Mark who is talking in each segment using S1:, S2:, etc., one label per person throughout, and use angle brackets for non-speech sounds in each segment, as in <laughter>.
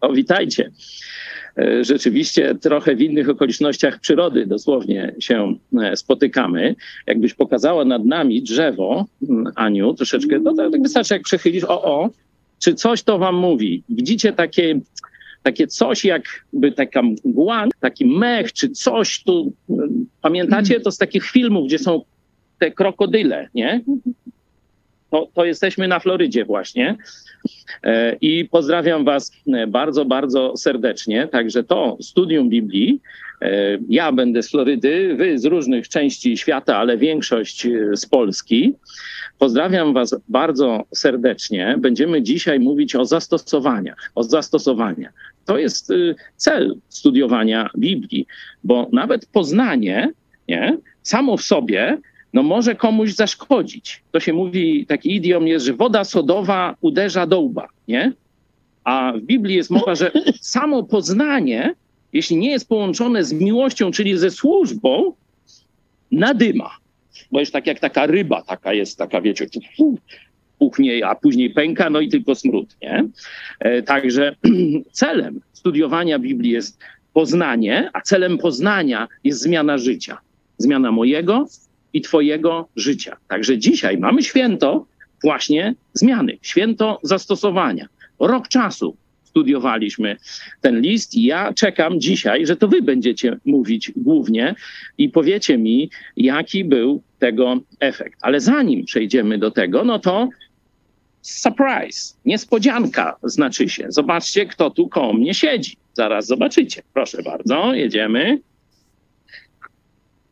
S1: O, witajcie. E, rzeczywiście trochę w innych okolicznościach przyrody dosłownie się e, spotykamy. Jakbyś pokazała nad nami drzewo, Aniu, troszeczkę, no tak wystarczy jak przechylisz, o, o, czy coś to wam mówi? Widzicie takie, takie coś jakby taka mgła, taki mech, czy coś tu, pamiętacie to z takich filmów, gdzie są te krokodyle, nie? To, to jesteśmy na Florydzie właśnie. E, I pozdrawiam Was e, bardzo, bardzo serdecznie. Także to studium Biblii. E, ja będę z Florydy, Wy z różnych części świata, ale większość z Polski. Pozdrawiam Was bardzo serdecznie. Będziemy dzisiaj mówić o zastosowaniach, o zastosowaniach. To jest cel studiowania Biblii, bo nawet poznanie nie, samo w sobie no może komuś zaszkodzić. To się mówi, taki idiom jest, że woda sodowa uderza do łba, nie? A w Biblii jest mowa, że samo poznanie, jeśli nie jest połączone z miłością, czyli ze służbą, nadyma. Bo jest tak jak taka ryba, taka jest, taka wiecie, puchnie, a później pęka, no i tylko smród, nie? E, także <clears throat> celem studiowania Biblii jest poznanie, a celem poznania jest zmiana życia. Zmiana mojego, i Twojego życia. Także dzisiaj mamy święto właśnie zmiany, święto zastosowania. Rok czasu studiowaliśmy ten list i ja czekam dzisiaj, że to Wy będziecie mówić głównie i powiecie mi, jaki był tego efekt. Ale zanim przejdziemy do tego, no to surprise, niespodzianka znaczy się. Zobaczcie, kto tu koło mnie siedzi. Zaraz zobaczycie. Proszę bardzo, jedziemy.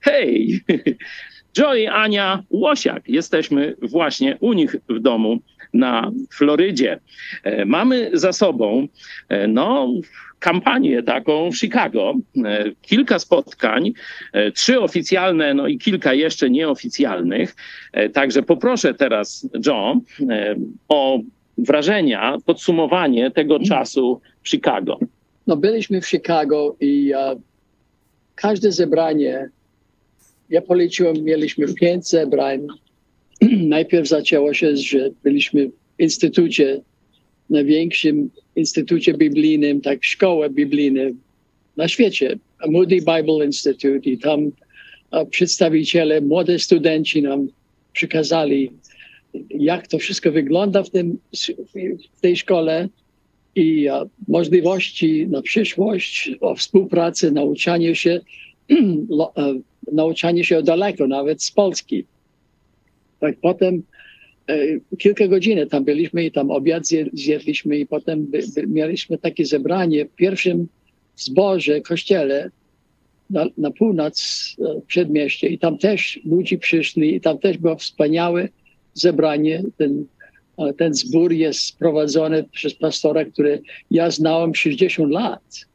S1: Hej! <laughs> Joy Ania Łosiak. Jesteśmy właśnie u nich w domu na Florydzie. E, mamy za sobą e, no, kampanię taką w Chicago. E, kilka spotkań, trzy oficjalne, no i kilka jeszcze nieoficjalnych. Także poproszę teraz Joe o wrażenia, podsumowanie tego czasu w Chicago.
S2: No byliśmy w Chicago i uh, każde zebranie ja poleciłem, mieliśmy pięć zebrań. <clears throat> Najpierw zaczęło się, że byliśmy w instytucie, największym instytucie biblijnym, tak szkołę biblijną na świecie, Moody Bible Institute i tam przedstawiciele, młode studenci nam przekazali, jak to wszystko wygląda w, tym, w tej szkole i możliwości na przyszłość, o współpracy, nauczaniu się <clears throat> nauczanie się daleko, nawet z Polski. Tak potem e, kilka godzin tam byliśmy i tam obiad zjedliśmy i potem by, by mieliśmy takie zebranie w pierwszym zborze, kościele na, na północ e, przedmieście i tam też ludzie przyszli i tam też było wspaniałe zebranie. Ten, e, ten zbór jest prowadzony przez pastora, który ja znałem 60 lat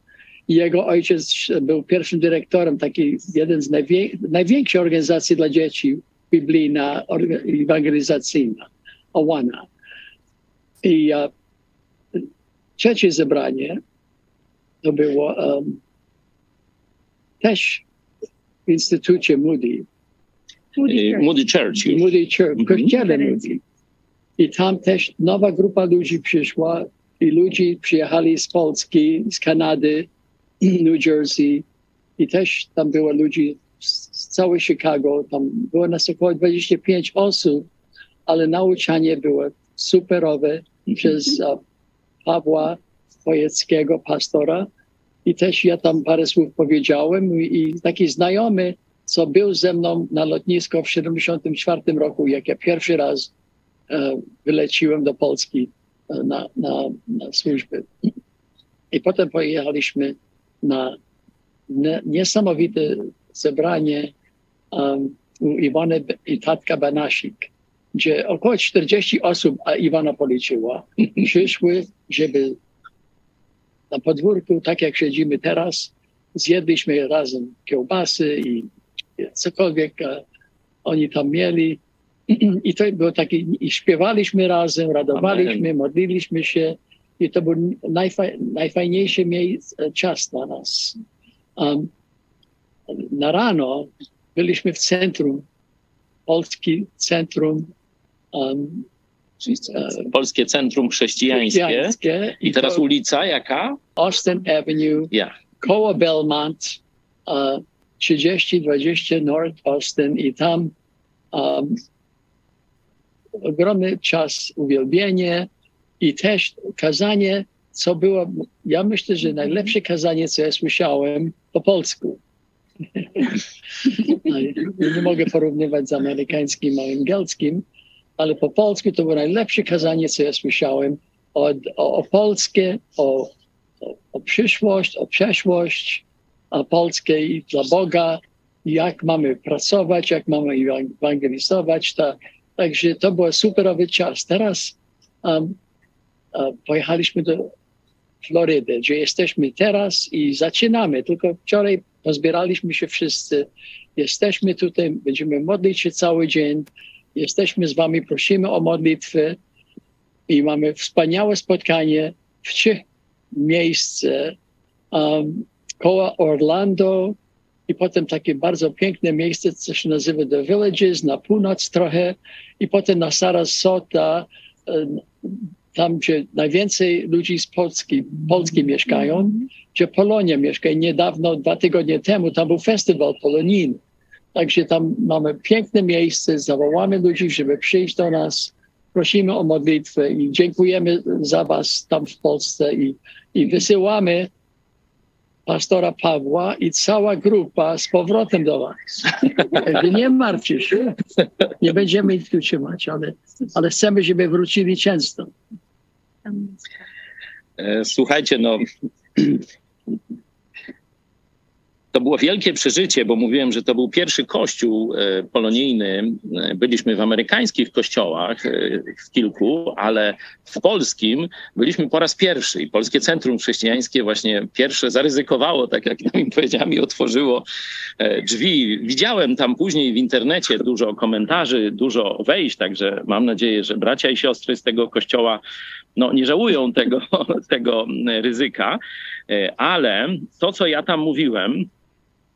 S2: jego ojciec był pierwszym dyrektorem takiej, jeden z najwię, największych organizacji dla dzieci, biblijna, ewangelizacyjna, Owana. I uh, trzecie zebranie to było um, też w Instytucie Moody.
S1: Moody Church. Moody Church.
S2: Moody Church, w kościele Moody. I tam też nowa grupa ludzi przyszła i ludzie przyjechali z Polski, z Kanady, New Jersey i też tam było ludzi z całej Chicago. Tam było nas około 25 osób, ale nauczanie było superowe przez <laughs> uh, Pawła Wojeckiego, pastora. I też ja tam parę słów powiedziałem i, taki znajomy, co był ze mną na lotnisko w 74 roku, jak ja pierwszy raz uh, wyleciłem do Polski uh, na, na, na służbę. I potem pojechaliśmy na niesamowite zebranie um, u Iwony i tatka Banasik, gdzie około 40 osób, a Iwana policzyła, <laughs> przyszły, żeby na podwórku, tak jak siedzimy teraz, zjedliśmy razem kiełbasy i cokolwiek oni tam mieli. <clears throat> I to było takie, i śpiewaliśmy razem, radowaliśmy, modliliśmy się. I to był najfaj, najfajniejszy miejsce, czas dla nas. Um, na rano byliśmy w centrum, Polski Centrum um,
S1: Polskie Centrum Chrześcijańskie. Chrześcijańskie. I teraz ulica jaka?
S2: Austin Avenue.
S1: Yeah.
S2: Koło Belmont. Uh, 3020 North Austin i tam um, ogromny czas uwielbienie i też kazanie, co było, ja myślę, że najlepsze kazanie, co ja słyszałem po polsku. <laughs> nie mogę porównywać z amerykańskim a angielskim, ale po polsku to było najlepsze kazanie, co ja słyszałem o, o, o Polskę, o, o, o przyszłość, o przeszłość polskiej dla Boga, jak mamy pracować, jak mamy ewangelizować. To, także to był superowy czas. Teraz um, pojechaliśmy do Florydy, gdzie jesteśmy teraz i zaczynamy. Tylko wczoraj pozbieraliśmy się wszyscy. Jesteśmy tutaj, będziemy modlić się cały dzień. Jesteśmy z wami, prosimy o modlitwę i mamy wspaniałe spotkanie w trzech miejscach. Um, koło Orlando i potem takie bardzo piękne miejsce, co się nazywa The Villages, na północ trochę i potem na Sarasota, tam gdzie najwięcej ludzi z Polski, Polski mieszkają, gdzie Polonia mieszka. I niedawno, dwa tygodnie temu, tam był festiwal polonijny. Także tam mamy piękne miejsce, zawołamy ludzi, żeby przyjść do nas, prosimy o modlitwę i dziękujemy za was tam w Polsce i, i wysyłamy pastora Pawła i cała grupa z powrotem do was. nie martwcie się, nie będziemy ich tu trzymać, ale, ale chcemy, żeby wrócili często.
S1: E, słuchajcie, no to było wielkie przeżycie, bo mówiłem, że to był pierwszy kościół e, polonijny. E, byliśmy w amerykańskich kościołach, e, w kilku, ale w polskim byliśmy po raz pierwszy. I Polskie Centrum Chrześcijańskie właśnie pierwsze zaryzykowało, tak jak nam powiedziałem, i otworzyło drzwi. Widziałem tam później w internecie dużo komentarzy, dużo wejść, także mam nadzieję, że bracia i siostry z tego kościoła no, nie żałują tego, <laughs> tego ryzyka, ale to, co ja tam mówiłem,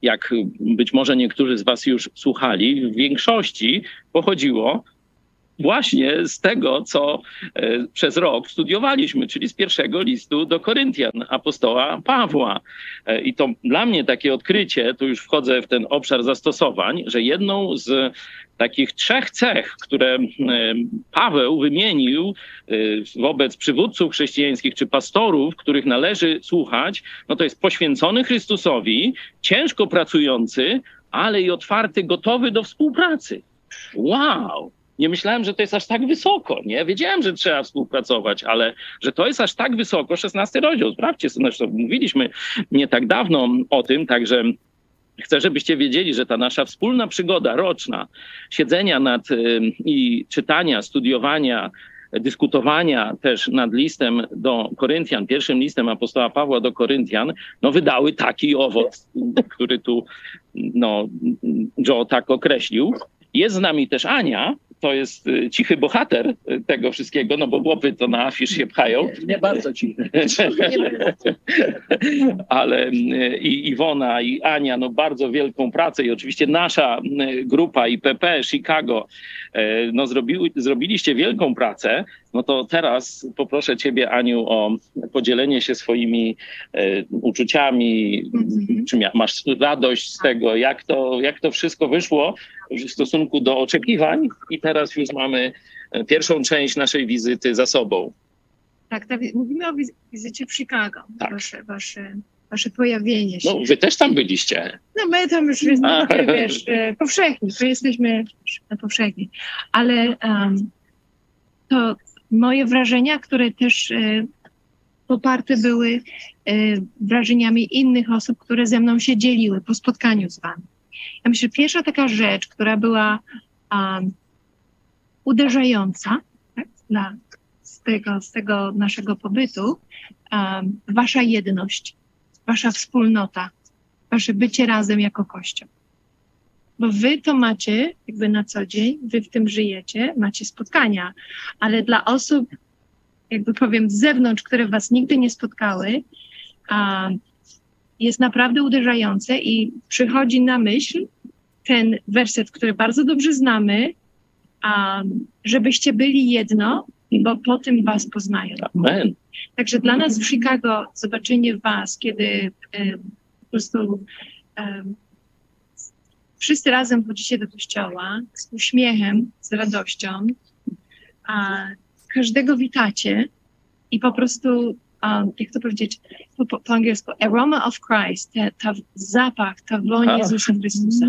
S1: jak być może niektórzy z Was już słuchali, w większości pochodziło właśnie z tego, co e, przez rok studiowaliśmy, czyli z pierwszego listu do Koryntian apostoła Pawła. E, I to dla mnie takie odkrycie, tu już wchodzę w ten obszar zastosowań, że jedną z takich trzech cech, które e, Paweł wymienił wobec przywódców chrześcijańskich czy pastorów, których należy słuchać, no to jest poświęcony Chrystusowi, ciężko pracujący, ale i otwarty, gotowy do współpracy. Wow! Nie myślałem, że to jest aż tak wysoko, nie? Wiedziałem, że trzeba współpracować, ale że to jest aż tak wysoko, 16 rozdział, sprawdźcie, zresztą mówiliśmy nie tak dawno o tym, także Chcę, żebyście wiedzieli, że ta nasza wspólna przygoda roczna, siedzenia nad y, i czytania, studiowania, dyskutowania też nad listem do Koryntian, pierwszym listem apostoła Pawła do Koryntian, no wydały taki owoc, <laughs> który tu no, Joe tak określił. Jest z nami też Ania, to jest y, cichy bohater y, tego wszystkiego, no bo chłopy to na afisz się pchają.
S2: Nie, nie bardzo cichy. <laughs>
S1: Ale y, i Iwona, i Ania, no bardzo wielką pracę i oczywiście nasza grupa IPP, Chicago, no zrobiliście wielką pracę. No to teraz poproszę ciebie, Aniu, o podzielenie się swoimi uczuciami. Mhm. Czy masz radość z tego, jak to, jak to wszystko wyszło w stosunku do oczekiwań i teraz już mamy e, pierwszą część naszej wizyty za sobą.
S3: Tak, tak mówimy o wizycie w Chicago, tak. wasze, wasze, wasze pojawienie się.
S1: No, wy też tam byliście.
S3: No my tam już jesteśmy, <laughs> wiesz, e, powszechni, to jesteśmy powszechni, ale um, to moje wrażenia, które też e, poparte były wrażeniami innych osób, które ze mną się dzieliły po spotkaniu z wami. Ja myślę, że pierwsza taka rzecz, która była uderzająca tak, dla, z, tego, z tego naszego pobytu, wasza jedność, wasza wspólnota, wasze bycie razem jako Kościół. Bo wy to macie jakby na co dzień, wy w tym żyjecie, macie spotkania, ale dla osób, jakby powiem, z zewnątrz, które was nigdy nie spotkały, um, jest naprawdę uderzające i przychodzi na myśl ten werset, który bardzo dobrze znamy, um, żebyście byli jedno, bo po tym was poznają.
S1: Amen.
S3: Także dla nas w Chicago zobaczenie was, kiedy e, po prostu e, wszyscy razem chodzicie do kościoła z uśmiechem, z radością, a każdego witacie i po prostu, um, jak to powiedzieć po, po, po angielsku, aroma of Christ, te, ta zapach, ta woń
S1: A.
S3: Jezusa Chrystusa.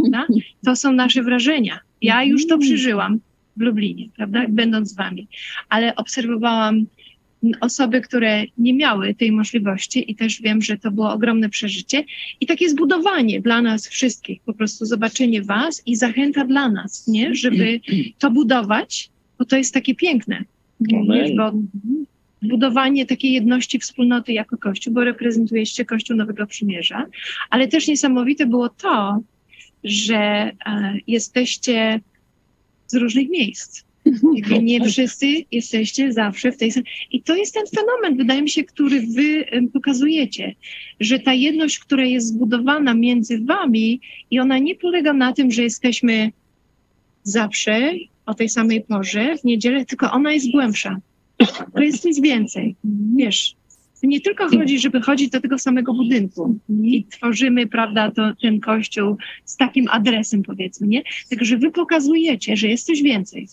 S3: prawda? To są nasze wrażenia. Ja już to przeżyłam w Lublinie, prawda, będąc z wami, ale obserwowałam osoby, które nie miały tej możliwości i też wiem, że to było ogromne przeżycie i takie zbudowanie dla nas wszystkich, po prostu zobaczenie was i zachęta dla nas, nie, żeby to budować, bo to jest takie piękne, wiesz, bo budowanie takiej jedności wspólnoty jako Kościół, bo reprezentujecie Kościół Nowego Przymierza, ale też niesamowite było to, że e, jesteście z różnych miejsc. Jakby nie wszyscy jesteście zawsze w tej samej. I to jest ten fenomen, wydaje mi się, który wy pokazujecie, że ta jedność, która jest zbudowana między wami, i ona nie polega na tym, że jesteśmy zawsze o tej samej porze w niedzielę, tylko ona jest głębsza. To jest coś więcej. Wiesz, nie tylko chodzi, żeby chodzić do tego samego budynku i tworzymy, prawda, to, ten kościół z takim adresem, powiedzmy, nie? Tylko, że wy pokazujecie, że jest coś więcej.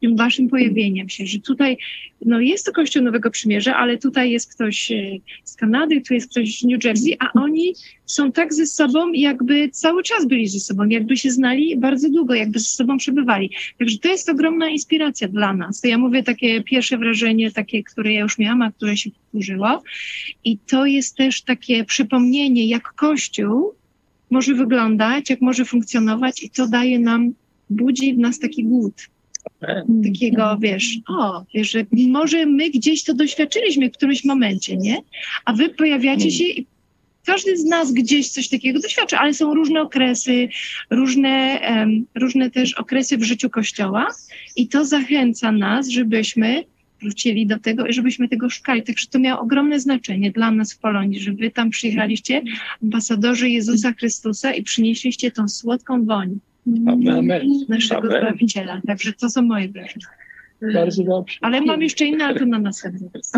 S3: Tym waszym pojawieniem się, że tutaj, no jest to Kościół Nowego Przymierza, ale tutaj jest ktoś e, z Kanady, tu jest ktoś z New Jersey, a oni są tak ze sobą, jakby cały czas byli ze sobą, jakby się znali bardzo długo, jakby ze sobą przebywali. Także to jest ogromna inspiracja dla nas. To ja mówię takie pierwsze wrażenie, takie, które ja już miałam, a które się powtórzyło. I to jest też takie przypomnienie, jak Kościół może wyglądać, jak może funkcjonować i to daje nam, budzi w nas taki głód takiego, wiesz, o, wiesz, że może my gdzieś to doświadczyliśmy w którymś momencie, nie? A wy pojawiacie się i każdy z nas gdzieś coś takiego doświadcza, ale są różne okresy, różne, em, różne też okresy w życiu Kościoła i to zachęca nas, żebyśmy wrócili do tego i żebyśmy tego szukali. Także to miało ogromne znaczenie dla nas w Polonii, że wy tam przyjechaliście, ambasadorzy Jezusa Chrystusa i przynieśliście tą słodką woń
S2: Amen.
S3: naszego
S1: Amen.
S3: Zbawiciela. Także to są moje wrażenia.
S2: Bardzo dobrze.
S3: Ale mam jeszcze inne, ale to na następny raz.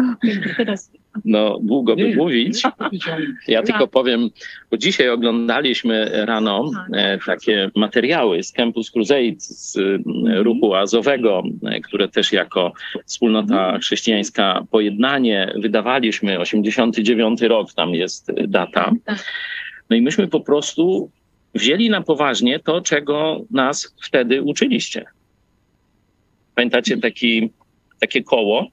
S3: Teraz.
S1: No, długo by mówić. Ja tylko powiem, bo dzisiaj oglądaliśmy rano
S3: Tak.
S1: e, takie materiały z Campus Crusade, z e, ruchu azowego, e, które też jako wspólnota chrześcijańska pojednanie wydawaliśmy. 89 rok tam jest data.
S3: Tak.
S1: No i myśmy po prostu wzięli na poważnie to, czego nas wtedy uczyliście. Pamiętacie taki, takie koło,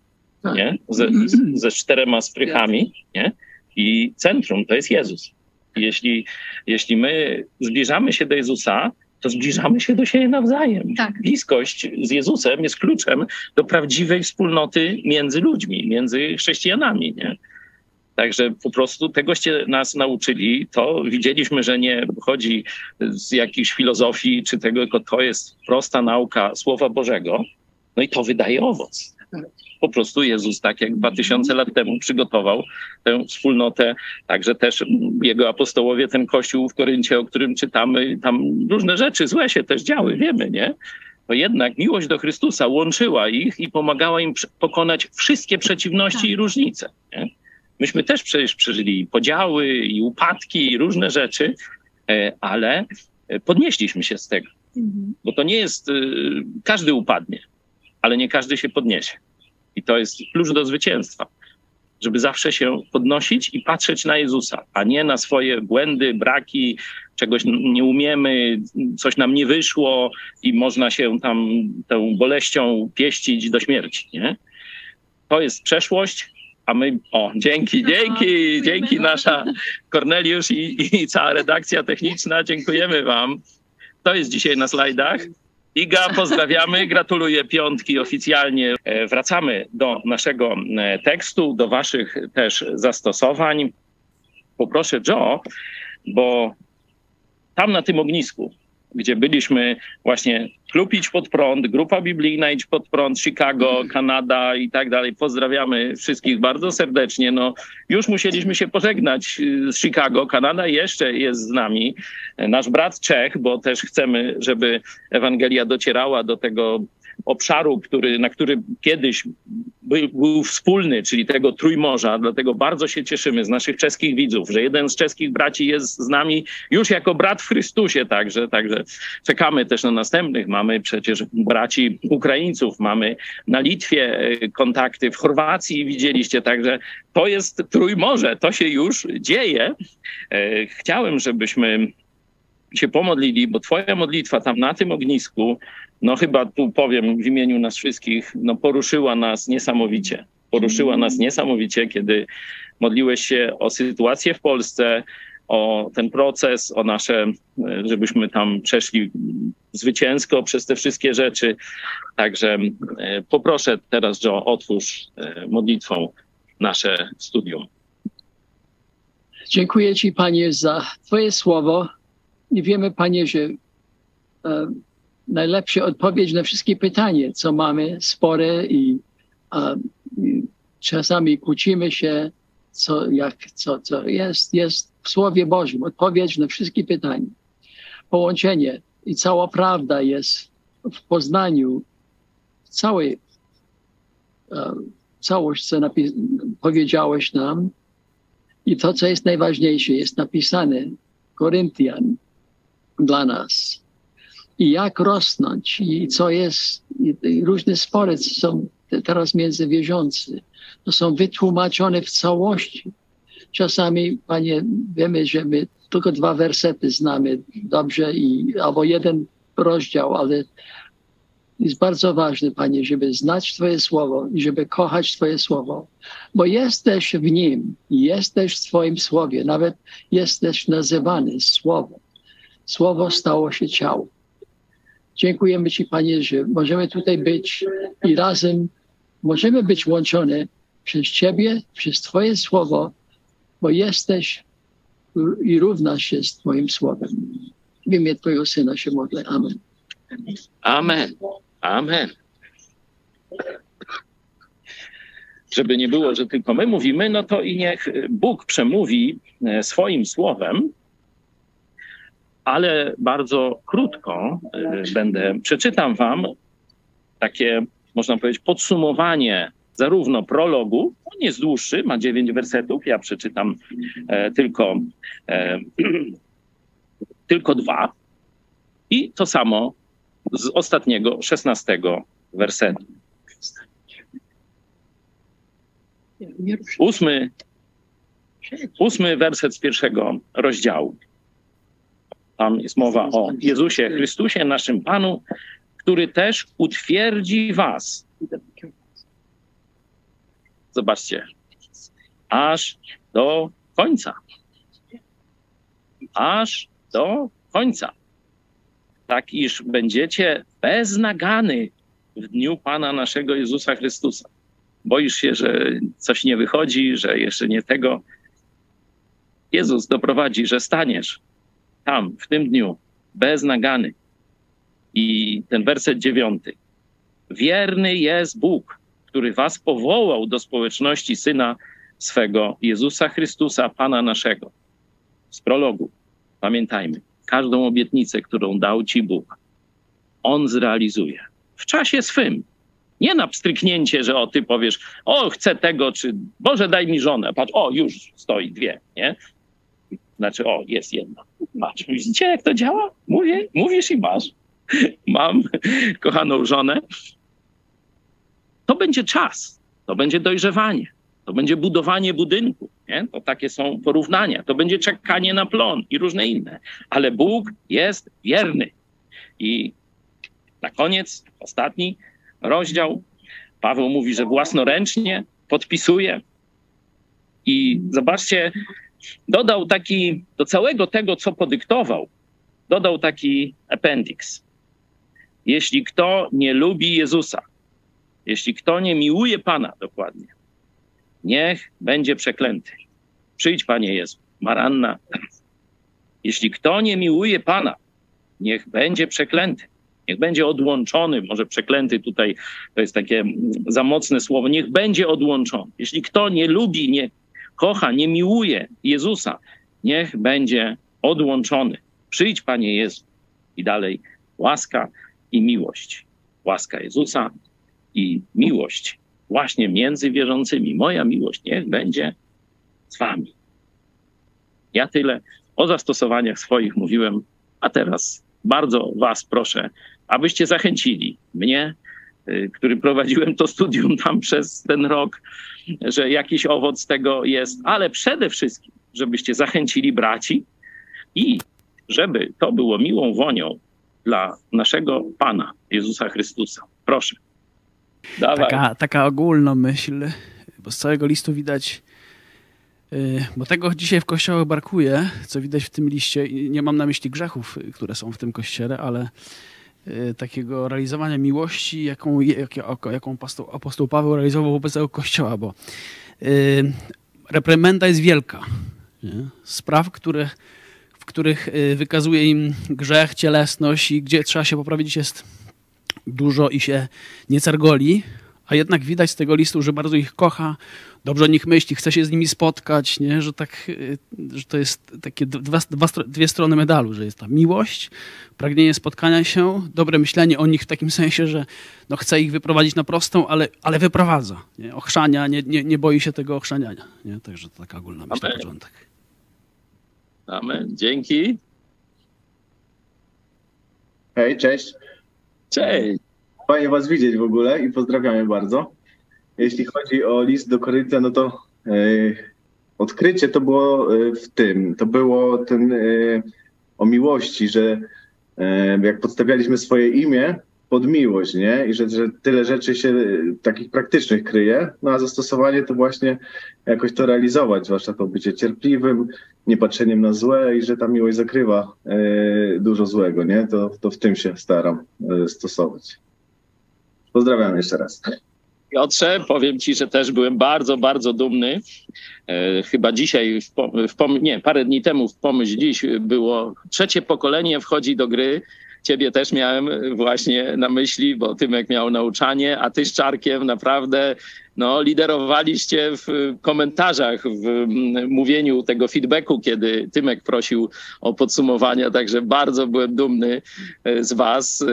S2: Tak.
S1: nie? Ze, ze czterema strychami, nie? I centrum to jest Jezus. Jeśli, jeśli my zbliżamy się do Jezusa, to zbliżamy się do siebie nawzajem.
S3: Tak.
S1: Bliskość z Jezusem jest kluczem do prawdziwej wspólnoty między ludźmi, między chrześcijanami. Nie? Także po prostu tegoście nas nauczyli. To widzieliśmy, że nie chodzi z jakiejś filozofii czy tego, tylko to jest prosta nauka Słowa Bożego. No i to wydaje owoc. Po prostu Jezus, tak jak dwa tysiące lat temu przygotował tę wspólnotę, także też jego apostołowie, ten kościół w Koryncie, o którym czytamy, tam różne rzeczy złe się też działy, wiemy, nie? To jednak miłość do Chrystusa łączyła ich i pomagała im pokonać wszystkie przeciwności i różnice. Nie? Myśmy też przecież przeżyli podziały i upadki i różne rzeczy, e, ale e, podnieśliśmy się z tego,
S3: Mhm.
S1: bo to nie jest, y, każdy upadnie, ale nie każdy się podniesie. I to jest klucz do zwycięstwa, żeby zawsze się podnosić i patrzeć na Jezusa, a nie na swoje błędy, braki, czegoś nie umiemy, coś nam nie wyszło i można się tam tą boleścią pieścić do śmierci, nie? To jest przeszłość, a my, o, dzięki,
S3: No,
S1: dzięki, dzięki nasza Korneliusz i, i cała redakcja techniczna, dziękujemy wam. To jest dzisiaj na slajdach. Iga, pozdrawiamy, <laughs> gratuluję piątki oficjalnie. E, Wracamy do naszego e, tekstu, do waszych też zastosowań. Poproszę Joe, bo tam na tym ognisku, gdzie byliśmy właśnie klub Idź Pod Prąd, grupa biblijna Idź Pod Prąd, Chicago, Kanada i tak dalej. Pozdrawiamy wszystkich bardzo serdecznie. No, już musieliśmy się pożegnać y, z Chicago. Kanada jeszcze jest z nami. Nasz brat Czech, bo też chcemy, żeby Ewangelia docierała do tego obszaru, który, na który kiedyś był, był, wspólny, czyli tego Trójmorza. Dlatego bardzo się cieszymy z naszych czeskich widzów, że jeden z czeskich braci jest z nami już jako brat w Chrystusie także. Także czekamy też na następnych. Mamy przecież braci Ukraińców, mamy na Litwie e, kontakty, w Chorwacji widzieliście, także to jest Trójmorze, to się już dzieje. E, chciałem, żebyśmy się pomodlili, bo Twoja modlitwa tam na tym ognisku, no chyba tu powiem w imieniu nas wszystkich, no poruszyła nas niesamowicie. Poruszyła nas niesamowicie, kiedy modliłeś się o sytuację w Polsce, o ten proces, o nasze, żebyśmy tam przeszli zwycięsko przez te wszystkie rzeczy. Także e, poproszę teraz, Joe, otwórz e, modlitwą nasze studium.
S2: Dziękuję Ci, Panie, za Twoje słowo. I wiemy, Panie, że e, najlepsza odpowiedź na wszystkie pytania, co mamy, spore i, e, i czasami kłócimy się, co, jak, co, co jest, jest w Słowie Bożym. Odpowiedź na wszystkie pytania. Połączenie i cała prawda jest w poznaniu całej całość, co powiedziałeś nam. I to, co jest najważniejsze, jest napisane Koryntian dla nas. I jak rosnąć, i co jest, i, różne spory są teraz między wierzący. To są wytłumaczone w całości. Czasami, panie, wiemy, że my tylko dwa wersety znamy dobrze, i, albo jeden rozdział, ale jest bardzo ważne, Panie, żeby znać Twoje słowo i żeby kochać Twoje słowo, bo jesteś w nim, jesteś w Twoim słowie, nawet jesteś nazywany słowo. Słowo stało się ciało. Dziękujemy Ci, Panie, że możemy tutaj być i razem możemy być łączone przez Ciebie, przez Twoje słowo, bo jesteś i równasz się z Twoim słowem. W imię Twojego Syna się modlę. Amen.
S1: Amen. Amen. Żeby nie było, że tylko my mówimy, no to i niech Bóg przemówi e, swoim słowem, ale bardzo krótko e, będę, przeczytam wam takie, można powiedzieć, podsumowanie zarówno prologu, on jest dłuższy, ma dziewięć wersetów, ja przeczytam e, tylko, e, <clears throat> tylko dwa. I to samo z ostatniego, szesnastego wersetu. Ósmy, ósmy werset z pierwszego rozdziału. Tam jest mowa o Jezusie Chrystusie, naszym Panu, który też utwierdzi was. Zobaczcie, aż do końca. Aż do końca tak iż będziecie beznagany w dniu Pana naszego Jezusa Chrystusa. Boisz się, że coś nie wychodzi, że jeszcze nie tego. Jezus doprowadzi, że staniesz tam, w tym dniu, beznagany. I ten werset dziewiąty. Wierny jest Bóg, który was powołał do społeczności Syna swego, Jezusa Chrystusa, Pana naszego. Z prologu. Pamiętajmy każdą obietnicę, którą dał ci Bóg, on zrealizuje w czasie swym. Nie na pstryknięcie, że o ty powiesz, o chcę tego, czy Boże daj mi żonę. Patrz, o już stoi dwie, nie? Znaczy, o jest jedna. Patrz, widzicie jak to działa? Mówię, mówisz i masz. Mam kochaną żonę. To będzie czas, to będzie dojrzewanie. To będzie budowanie budynku. Nie? To takie są porównania. To będzie czekanie na plon i różne inne. Ale Bóg jest wierny. I na koniec, ostatni rozdział, Paweł mówi, że własnoręcznie podpisuje. I zobaczcie, dodał taki, do całego tego, co podyktował, dodał taki appendix. Jeśli kto nie lubi Jezusa, jeśli kto nie miłuje Pana dokładnie, niech będzie przeklęty. Przyjdź, Panie Jezu, Maranna. Jeśli kto nie miłuje Pana, niech będzie przeklęty. Niech będzie odłączony, może przeklęty tutaj to jest takie za mocne słowo, niech będzie odłączony. Jeśli kto nie lubi, nie kocha, nie miłuje Jezusa, niech będzie odłączony. Przyjdź, Panie Jezu. I dalej łaska i miłość łaska Jezusa i miłość właśnie między wierzącymi. Moja miłość niech będzie z wami. Ja tyle o zastosowaniach swoich mówiłem, a teraz bardzo was proszę, abyście zachęcili mnie, który prowadziłem to studium tam przez ten rok, że jakiś owoc tego jest, ale przede wszystkim, żebyście zachęcili braci i żeby to było miłą wonią dla naszego Pana Jezusa Chrystusa. Proszę.
S4: Dawaj. Taka, taka ogólna myśl, bo z całego listu widać, y, bo tego dzisiaj w kościołach brakuje, co widać w tym liście. Nie mam na myśli grzechów, które są w tym kościele, ale y, takiego realizowania miłości, jaką, jaką apostoł Paweł realizował wobec całego kościoła, bo y, reprymenda jest wielka. Nie? Spraw, które, w których wykazuje im grzech, cielesność i gdzie trzeba się poprawić jest dużo i się nie cargoli, a jednak widać z tego listu, że bardzo ich kocha, dobrze o nich myśli, chce się z nimi spotkać, nie? Że, tak, y, że to jest takie dwa, dwa, dwie strony medalu, że jest ta miłość, pragnienie spotkania się, dobre myślenie o nich w takim sensie, że no chce ich wyprowadzić na prostą, ale, ale wyprowadza. Nie? Ochrzania, nie, nie, nie boi się tego ochrzaniania. Nie? Także to taka ogólna myśl na początek.
S1: Amen. Dzięki.
S5: Hej, cześć.
S1: Cześć.
S5: Fajnie Was widzieć w ogóle i pozdrawiamy bardzo. Jeśli chodzi o list do Koryntia, no to e, odkrycie to było e, w tym, to było ten e, o miłości, że jak podstawialiśmy swoje imię pod miłość, nie? I że, że tyle rzeczy się takich praktycznych kryje, no a zastosowanie to właśnie jakoś to realizować, zwłaszcza to bycie cierpliwym, niepatrzeniem na złe i że ta miłość zakrywa dużo złego, nie? To, to w tym się staram stosować. Pozdrawiam jeszcze raz.
S1: Piotrze, powiem ci, że też byłem bardzo, bardzo dumny. E, chyba dzisiaj, w, w nie, parę dni temu w Pomyśl Dziś było trzecie pokolenie wchodzi do gry. Ciebie też miałem właśnie na myśli, bo Tymek miał nauczanie, a ty z Czarkiem naprawdę no, liderowaliście w komentarzach, w mówieniu tego feedbacku, kiedy Tymek prosił o podsumowania, także bardzo byłem dumny e, z was.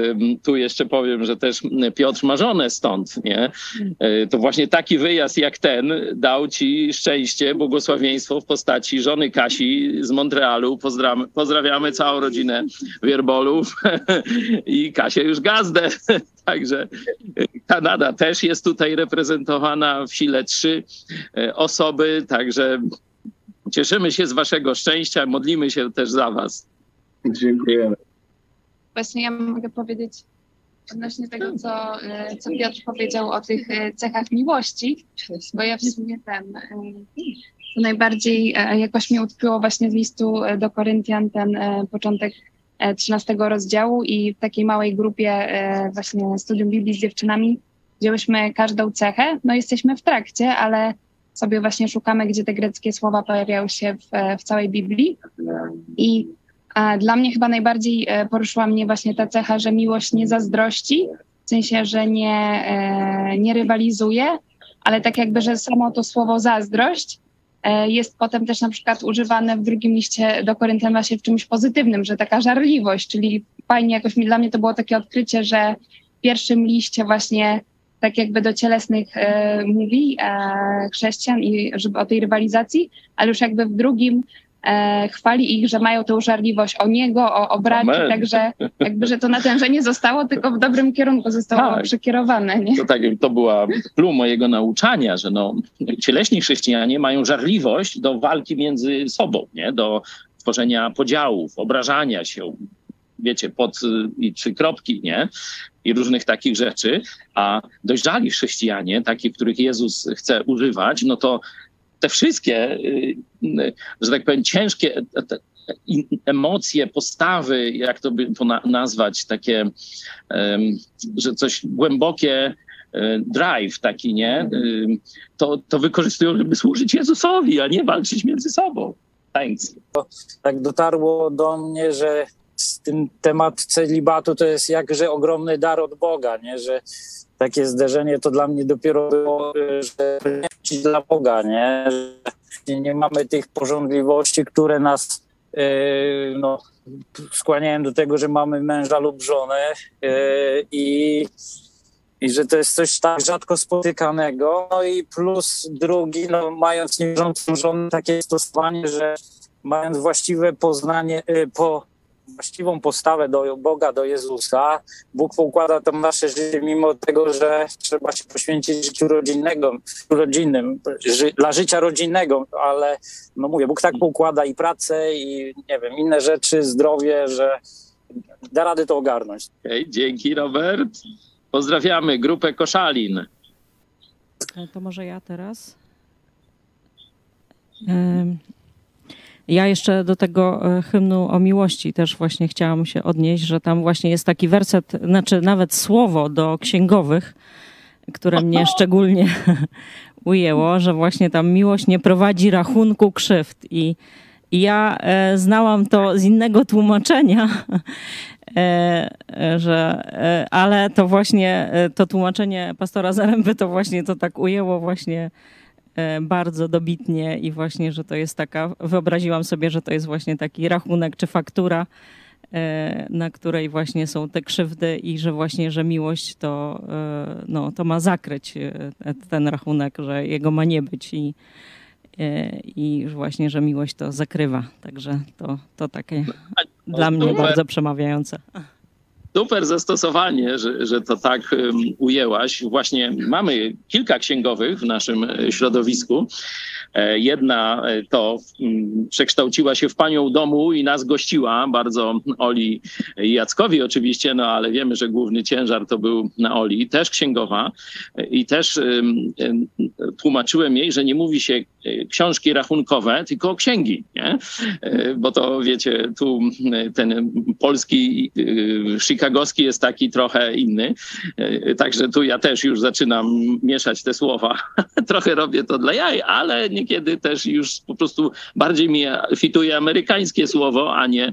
S1: Tu jeszcze powiem, że też Piotr ma żonę stąd, nie? E, to właśnie taki wyjazd jak ten dał ci szczęście, błogosławieństwo w postaci żony Kasi z Montrealu. Pozdrawiamy, pozdrawiamy całą rodzinę Wierbolów <laughs> i Kasię już gazdę. <laughs> Także Kanada też jest tutaj reprezentowana w sile trzy e, osoby, także cieszymy się z waszego szczęścia, modlimy się też za was.
S5: Dziękujemy.
S6: Właśnie ja mogę powiedzieć odnośnie tego, co, e, co Piotr powiedział o tych e, cechach miłości, bo ja w sumie ten to najbardziej jakoś mi utkwiło właśnie z listu do Koryntian ten początek 13 rozdziału i w takiej małej grupie właśnie studium Biblii z dziewczynami wzięłyśmy każdą cechę. No jesteśmy w trakcie, ale sobie właśnie szukamy, gdzie te greckie słowa pojawiają się w, e, w całej Biblii. I a dla mnie chyba najbardziej e, poruszyła mnie właśnie ta cecha, że miłość nie zazdrości, w sensie, że nie, nie rywalizuje, ale tak jakby, że samo to słowo zazdrość E, jest potem też na przykład używane w drugim liście do Koryntian właśnie w czymś pozytywnym, że taka żarliwość, czyli fajnie jakoś mi, dla mnie to było takie odkrycie, że w pierwszym liście właśnie tak jakby do cielesnych e, mówi e, chrześcijan i żeby o tej rywalizacji, ale już jakby w drugim e, chwali ich, że mają tę żarliwość o niego, o, o braci, także jakby, że to natężenie zostało, tylko w dobrym kierunku zostało tak. przekierowane. Nie?
S1: To, tak, to była clue mojego nauczania, że no, cieleśni chrześcijanie mają żarliwość do walki między sobą, nie? do tworzenia podziałów, obrażania się, wiecie, pod i trzy kropki, nie? I różnych takich rzeczy, a dojrzali chrześcijanie, takich, których Jezus chce używać, no to te wszystkie, y, y, że tak powiem, ciężkie emocje, postawy, jak to by to nazwać, takie, że coś głębokie, y, drive taki, nie? To, to wykorzystują, żeby służyć Jezusowi, a nie walczyć między sobą. Thanks.
S7: Tak dotarło do mnie, że z tym temat celibatu to jest jakże ogromny dar od Boga, nie? Że takie zderzenie to dla mnie dopiero było, że dla Boga, nie? Że nie mamy tych porządliwości, które nas no, skłaniają do tego, że mamy męża lub żonę i i że to jest coś tak rzadko spotykanego. No i plus drugi, no, mając niewierzącą żonę, takie stosowanie, że mając właściwe poznanie, y, po, właściwą postawę do Boga, do Jezusa, Bóg układa to nasze życie, mimo tego, że trzeba się poświęcić życiu rodzinnego, rodzinnym, ży, dla życia rodzinnego, ale no mówię, Bóg tak układa i pracę, i nie wiem, inne rzeczy, zdrowie, że da rady to ogarnąć.
S1: Okay, dzięki Robert. Pozdrawiamy grupę Koszalin.
S8: To może ja teraz. Ja jeszcze do tego e, hymnu o miłości też właśnie chciałam się odnieść, że tam właśnie jest taki werset, znaczy nawet słowo do księgowych, które mnie <laughs> szczególnie <laughs> ujęło, że właśnie tam miłość nie prowadzi rachunku krzywd. I ja e, znałam to z innego tłumaczenia, <laughs> e, że, ale to właśnie to tłumaczenie pastora Zaręby to właśnie to tak ujęło właśnie bardzo dobitnie i właśnie, że to jest taka, wyobraziłam sobie, że to jest właśnie taki rachunek czy faktura, e, na której właśnie są te krzywdy i że właśnie, że miłość to, e, no, to ma zakryć ten rachunek, że jego ma nie być i, i właśnie, że miłość to zakrywa. Także to, to takie dla mnie bardzo przemawiające.
S1: Super zastosowanie, że, że to tak ujęłaś. Właśnie mamy kilka księgowych w naszym e, środowisku. E, jedna e, to mm, przekształciła się w panią domu i nas gościła bardzo Oli Jackowi oczywiście, no ale wiemy, że główny ciężar to był na Oli, też księgowa i też tłumaczyłem jej, że nie mówi się książki rachunkowe, tylko księgi, nie? Bo to wiecie, tu ten polski chicagowski jest taki trochę inny. Także tu ja też już zaczynam mieszać te słowa. <laughs> Trochę robię to dla jaj, ale nie niekiedy też już po prostu bardziej mi fituje amerykańskie słowo, a nie,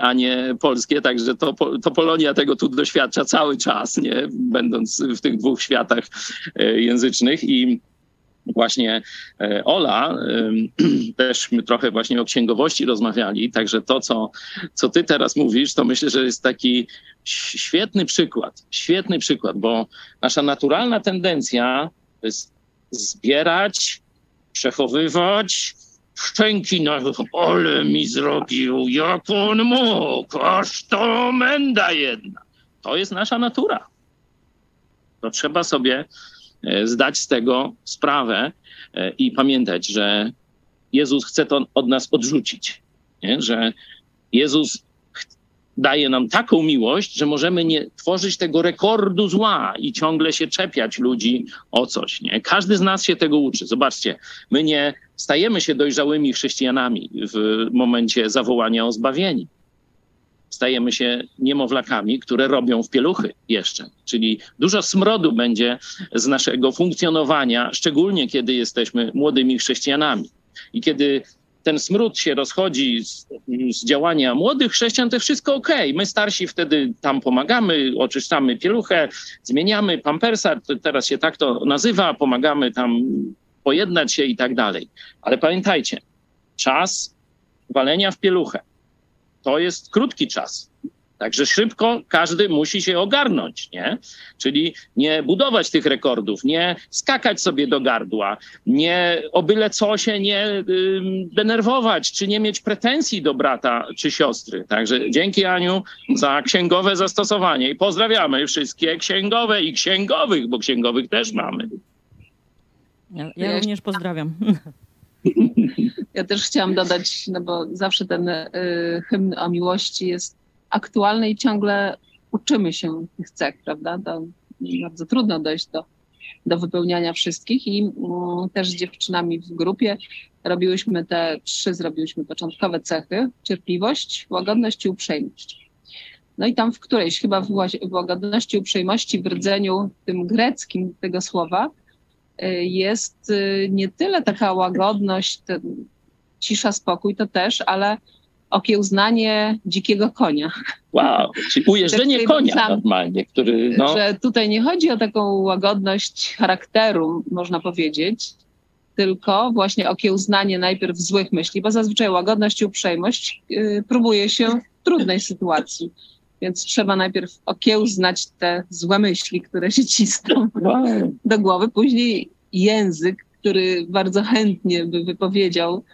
S1: a nie polskie. Także to, to Polonia tego tu doświadcza cały czas, nie? będąc w tych dwóch światach e, języcznych. I właśnie e, Ola, <clears throat> też my trochę właśnie o księgowości rozmawiali, także to, co, co ty teraz mówisz, to myślę, że jest taki świetny przykład, świetny przykład, bo nasza naturalna tendencja jest zbierać, przechowywać. Szczęki na ole mi zrobił, jak on mógł, aż to menda jedna. To jest nasza natura. To trzeba sobie zdać z tego sprawę e, i pamiętać, że Jezus chce to od nas odrzucić. Nie? Że Jezus daje nam taką miłość, że możemy nie tworzyć tego rekordu zła i ciągle się czepiać ludzi o coś. Nie? Każdy z nas się tego uczy. Zobaczcie, my nie stajemy się dojrzałymi chrześcijanami w momencie zawołania o zbawienie. Stajemy się niemowlakami, które robią w pieluchy jeszcze. Czyli dużo smrodu będzie z naszego funkcjonowania, szczególnie kiedy jesteśmy młodymi chrześcijanami. I kiedy ten smród się rozchodzi z, z, działania młodych chrześcijan, to wszystko ok. My starsi wtedy tam pomagamy, oczyszczamy pieluchę, zmieniamy pampersa, teraz się tak to nazywa, pomagamy tam pojednać się i tak dalej. Ale pamiętajcie, czas walenia w pieluchę to jest krótki czas. Także szybko każdy musi się ogarnąć, nie? Czyli nie budować tych rekordów, nie skakać sobie do gardła, nie o byle co się nie y, denerwować, czy nie mieć pretensji do brata czy siostry. Także dzięki Aniu za księgowe zastosowanie i pozdrawiamy wszystkie księgowe i księgowych, bo księgowych też mamy.
S8: Ja, ja również pozdrawiam. <laughs>
S9: Ja też chciałam dodać, no bo zawsze ten y, hymn o miłości jest aktualne i ciągle uczymy się tych cech, prawda? To bardzo trudno dojść do, do wypełniania wszystkich i mm, też z dziewczynami w grupie robiłyśmy te trzy, zrobiłyśmy początkowe cechy, cierpliwość, łagodność i uprzejmość. No i tam w którejś, chyba w, w łagodności, uprzejmości, w rdzeniu tym greckim tego słowa y, jest y, nie tyle taka łagodność, ten, cisza, spokój, to też, ale okiełznanie dzikiego konia.
S1: Wow, czyli ujeżdżenie konia sam, normalnie, który... No...
S9: Że tutaj nie chodzi o taką łagodność charakteru, można powiedzieć, tylko właśnie okiełznanie najpierw złych myśli, bo zazwyczaj łagodność i uprzejmość yy, próbuje się w trudnej sytuacji. Więc trzeba najpierw okiełznać te złe myśli, które się cisną do głowy. Później język, który bardzo chętnie by wypowiedział,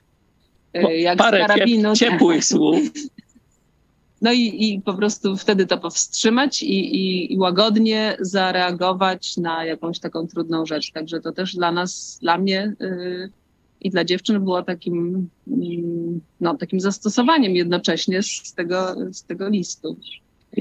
S9: jak
S1: Parę
S9: z karabinu.
S1: ciepłych słów. <laughs>
S9: No i, i po prostu wtedy to powstrzymać i, i, i łagodnie zareagować na jakąś taką trudną rzecz. Także to też dla nas, dla mnie yy, i dla dziewczyn było takim, yy, no, takim zastosowaniem jednocześnie z tego, z tego listu.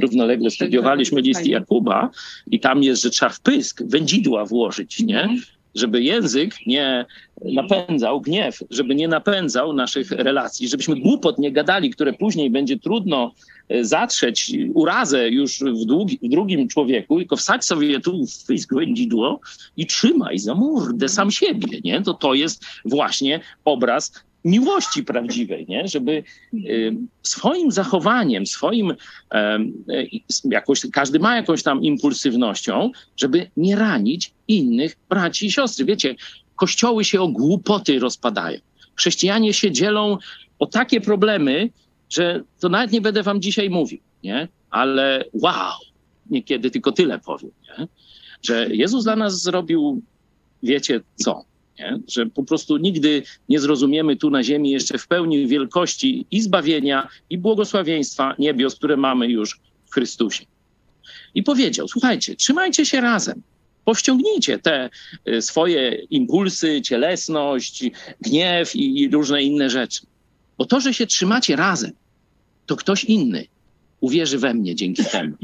S1: Równolegle studiowaliśmy list Jakuba i tam jest, że trzeba w pysk wędzidła włożyć, nie? Żeby język nie napędzał gniew, żeby nie napędzał naszych relacji, żebyśmy głupot nie gadali, które później będzie trudno e, zatrzeć urazę już w, długi, w drugim człowieku, tylko wsadź sobie tu w pysk wędzidło i trzymaj za mordę sam siebie, nie? To to jest właśnie obraz miłości prawdziwej, nie? żeby y, swoim zachowaniem, swoim, y, jakoś, każdy ma jakąś tam impulsywnością, żeby nie ranić innych braci i siostry. Wiecie, kościoły się o głupoty rozpadają. Chrześcijanie się dzielą o takie problemy, że to nawet nie będę wam dzisiaj mówił, nie? Ale wow, niekiedy tylko tyle powiem, nie? Że Jezus dla nas zrobił, wiecie co? Nie? Że po prostu nigdy nie zrozumiemy tu na ziemi jeszcze w pełni wielkości i zbawienia, i błogosławieństwa niebios, które mamy już w Chrystusie. I powiedział: Słuchajcie, trzymajcie się razem. Powściągnijcie te y, swoje impulsy, cielesność, gniew i, różne inne rzeczy. Bo to, że się trzymacie razem, to ktoś inny uwierzy we mnie dzięki temu.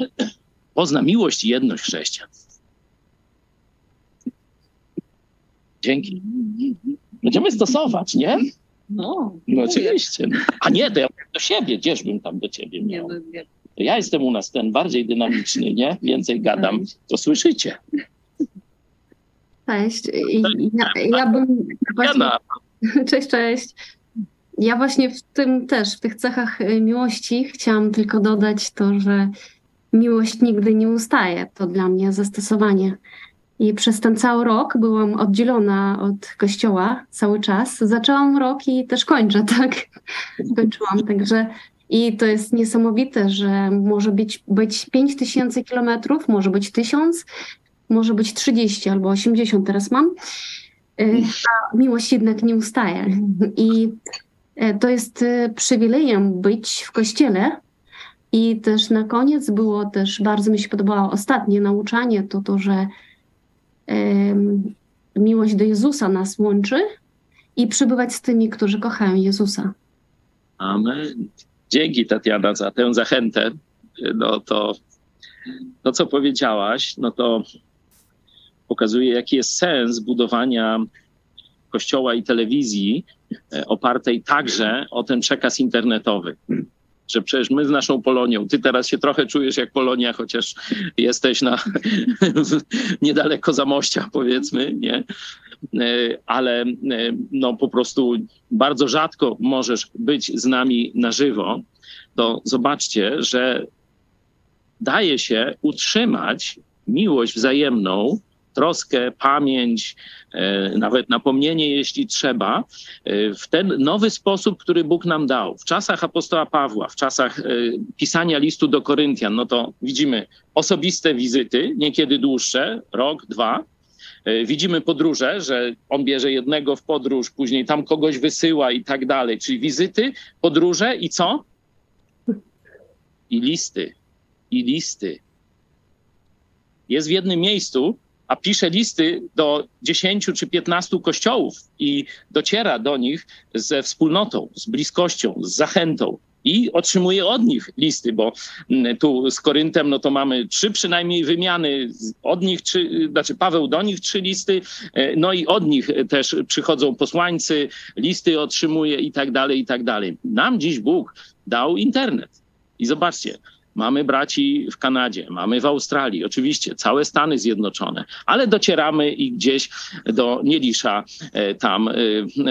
S1: Pozna miłość i jedność chrześcijan. Dzięki. Będziemy stosować, nie?
S9: No,
S1: no oczywiście. A nie, to ja do siebie, gdzieżbym tam do ciebie miał.
S9: Nie, nie.
S1: To ja jestem u nas ten bardziej dynamiczny, nie? Więcej gadam, to słyszycie.
S10: Cześć. Ja, ja bym właśnie... <laughs> Cześć, cześć. Ja właśnie w tym też, w tych cechach miłości chciałam tylko dodać to, że miłość nigdy nie ustaje. To dla mnie zastosowanie. I przez ten cały rok byłam oddzielona od kościoła cały czas. Zaczęłam rok i też kończę, <laughs> tak? Kończyłam, także i to jest niesamowite, że może być, być 5 tysięcy kilometrów, może być 1000, może być 30 albo 80 teraz mam, y, a miłość jednak nie ustaje. I y, to jest y, przywilejem być w kościele. I też na koniec było też, bardzo mi się podobało ostatnie nauczanie, to to, że miłość do Jezusa nas łączy i przybywać z tymi, którzy kochają Jezusa.
S1: Amen. Dzięki Tatiana za tę zachętę. No to, to co powiedziałaś, no to pokazuje, jaki jest sens budowania kościoła i telewizji e, opartej także o ten przekaz internetowy że przecież my z naszą Polonią, ty teraz się trochę czujesz jak Polonia, chociaż jesteś na <laughs> niedaleko Zamościa, powiedzmy, nie? E, ale e, no po prostu bardzo rzadko możesz być z nami na żywo, to zobaczcie, że daje się utrzymać miłość wzajemną troskę, pamięć, e, nawet napomnienie, jeśli trzeba, e, w ten nowy sposób, który Bóg nam dał. W czasach apostoła Pawła, w czasach e, pisania listu do Koryntian, no to widzimy osobiste wizyty, niekiedy dłuższe, rok, dwa, Widzimy podróże, że on bierze jednego w podróż, później tam kogoś wysyła i tak dalej. Czyli wizyty, podróże i co? I listy. I listy. Jest w jednym miejscu, a pisze listy do 10 czy 15 kościołów i dociera do nich ze wspólnotą, z bliskością, z zachętą. I otrzymuje od nich listy, bo mm, tu z Koryntem no to mamy trzy przynajmniej wymiany, od nich trzy, znaczy Paweł do nich trzy listy, e, no i od nich też przychodzą posłańcy, listy otrzymuje i tak dalej, i tak dalej. Nam dziś Bóg dał internet. I zobaczcie, Mamy braci w Kanadzie, mamy w Australii, oczywiście całe Stany Zjednoczone, ale docieramy i gdzieś do Nielisza, e, tam e,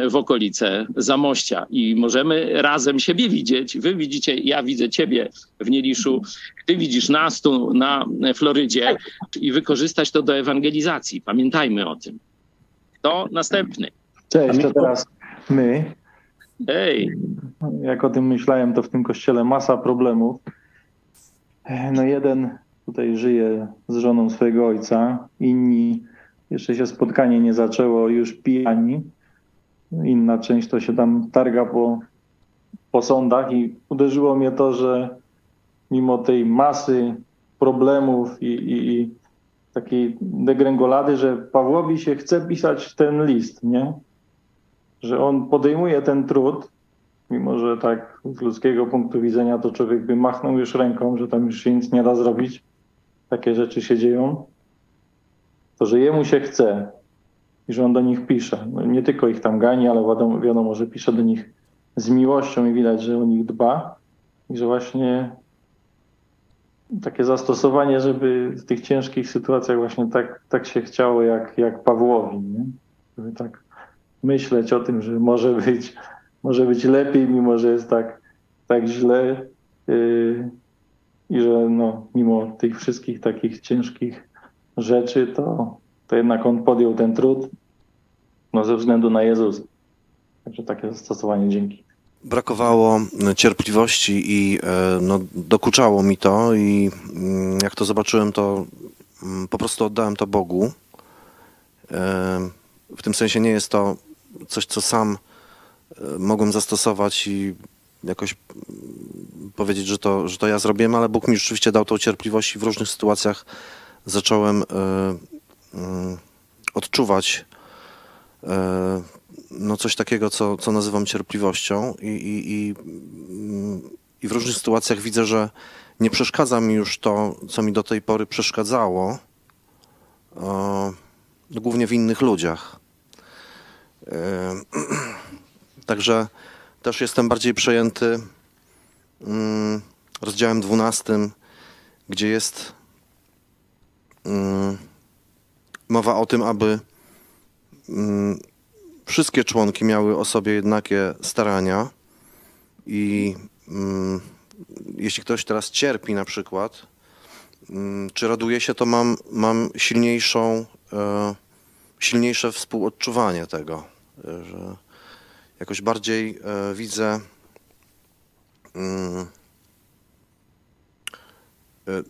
S1: w okolice Zamościa i możemy razem siebie widzieć. Wy widzicie, ja widzę ciebie w Nieliszu, ty widzisz nas tu na Florydzie i wykorzystać to do ewangelizacji. Pamiętajmy o tym. To następny.
S11: Cześć, to teraz my.
S1: Hej.
S11: Jak o tym myślałem, to w tym kościele masa problemów. No jeden tutaj żyje z żoną swojego ojca, inni jeszcze się spotkanie nie zaczęło, już pijani. Inna część to się tam targa po, po sądach i uderzyło mnie to, że mimo tej masy problemów i, i, i takiej degrengolady, że Pawłowi się chce pisać ten list, nie? Że on podejmuje ten trud, mimo że tak z ludzkiego punktu widzenia to człowiek by machnął już ręką, że tam już się nic nie da zrobić. Takie rzeczy się dzieją. To, że jemu się chce i że on do nich pisze. No nie tylko ich tam gani, ale wiadomo, wiadomo, że pisze do nich z miłością i widać, że o nich dba. I że właśnie takie zastosowanie, żeby w tych ciężkich sytuacjach właśnie tak, tak się chciało jak, jak Pawłowi, nie? Żeby tak myśleć o tym, że może być, może być lepiej, mimo że jest tak, tak źle yy, i że no, mimo tych wszystkich takich ciężkich rzeczy, to, to jednak on podjął ten trud no, ze względu na Jezusa. Także takie zastosowanie, dzięki
S12: brakowało cierpliwości i e, no, dokuczało mi to i mm, jak to zobaczyłem, to mm, po prostu oddałem to Bogu. E, w tym sensie nie jest to coś, co sam mogłem zastosować i jakoś powiedzieć, że to, że to ja zrobiłem, ale Bóg mi rzeczywiście dał tą cierpliwość i w różnych sytuacjach zacząłem odczuwać no coś takiego, co, co nazywam cierpliwością i, i, i, i w różnych sytuacjach widzę, że nie przeszkadza mi już to, co mi do tej pory przeszkadzało, e, głównie w innych ludziach. <clears throat> Także też jestem bardziej przejęty mm, rozdziałem 12, gdzie jest mm, mowa o tym, aby mm, wszystkie członki miały o sobie jednakie starania i jeśli ktoś teraz cierpi na przykład, czy raduje się, to mam, mam silniejszą, e, silniejsze współodczuwanie tego, że jakoś bardziej e, widzę mm, e,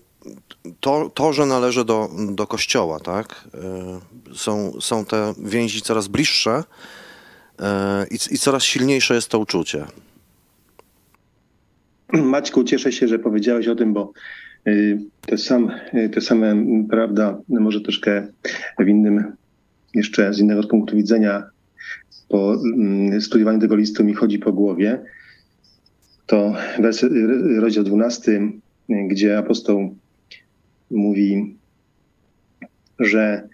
S12: to, to, że należy do, do kościoła, tak? E, są, są te więzi coraz bliższe i, i coraz silniejsze jest to uczucie.
S13: Maćku, cieszę się, że powiedziałeś o tym, bo y, te, sam, y, te same, prawda, może troszkę w innym, jeszcze z innego punktu widzenia, po mm, studiowaniu tego listu mi chodzi po głowie. To rozdział 12, gdzie apostoł mówi, że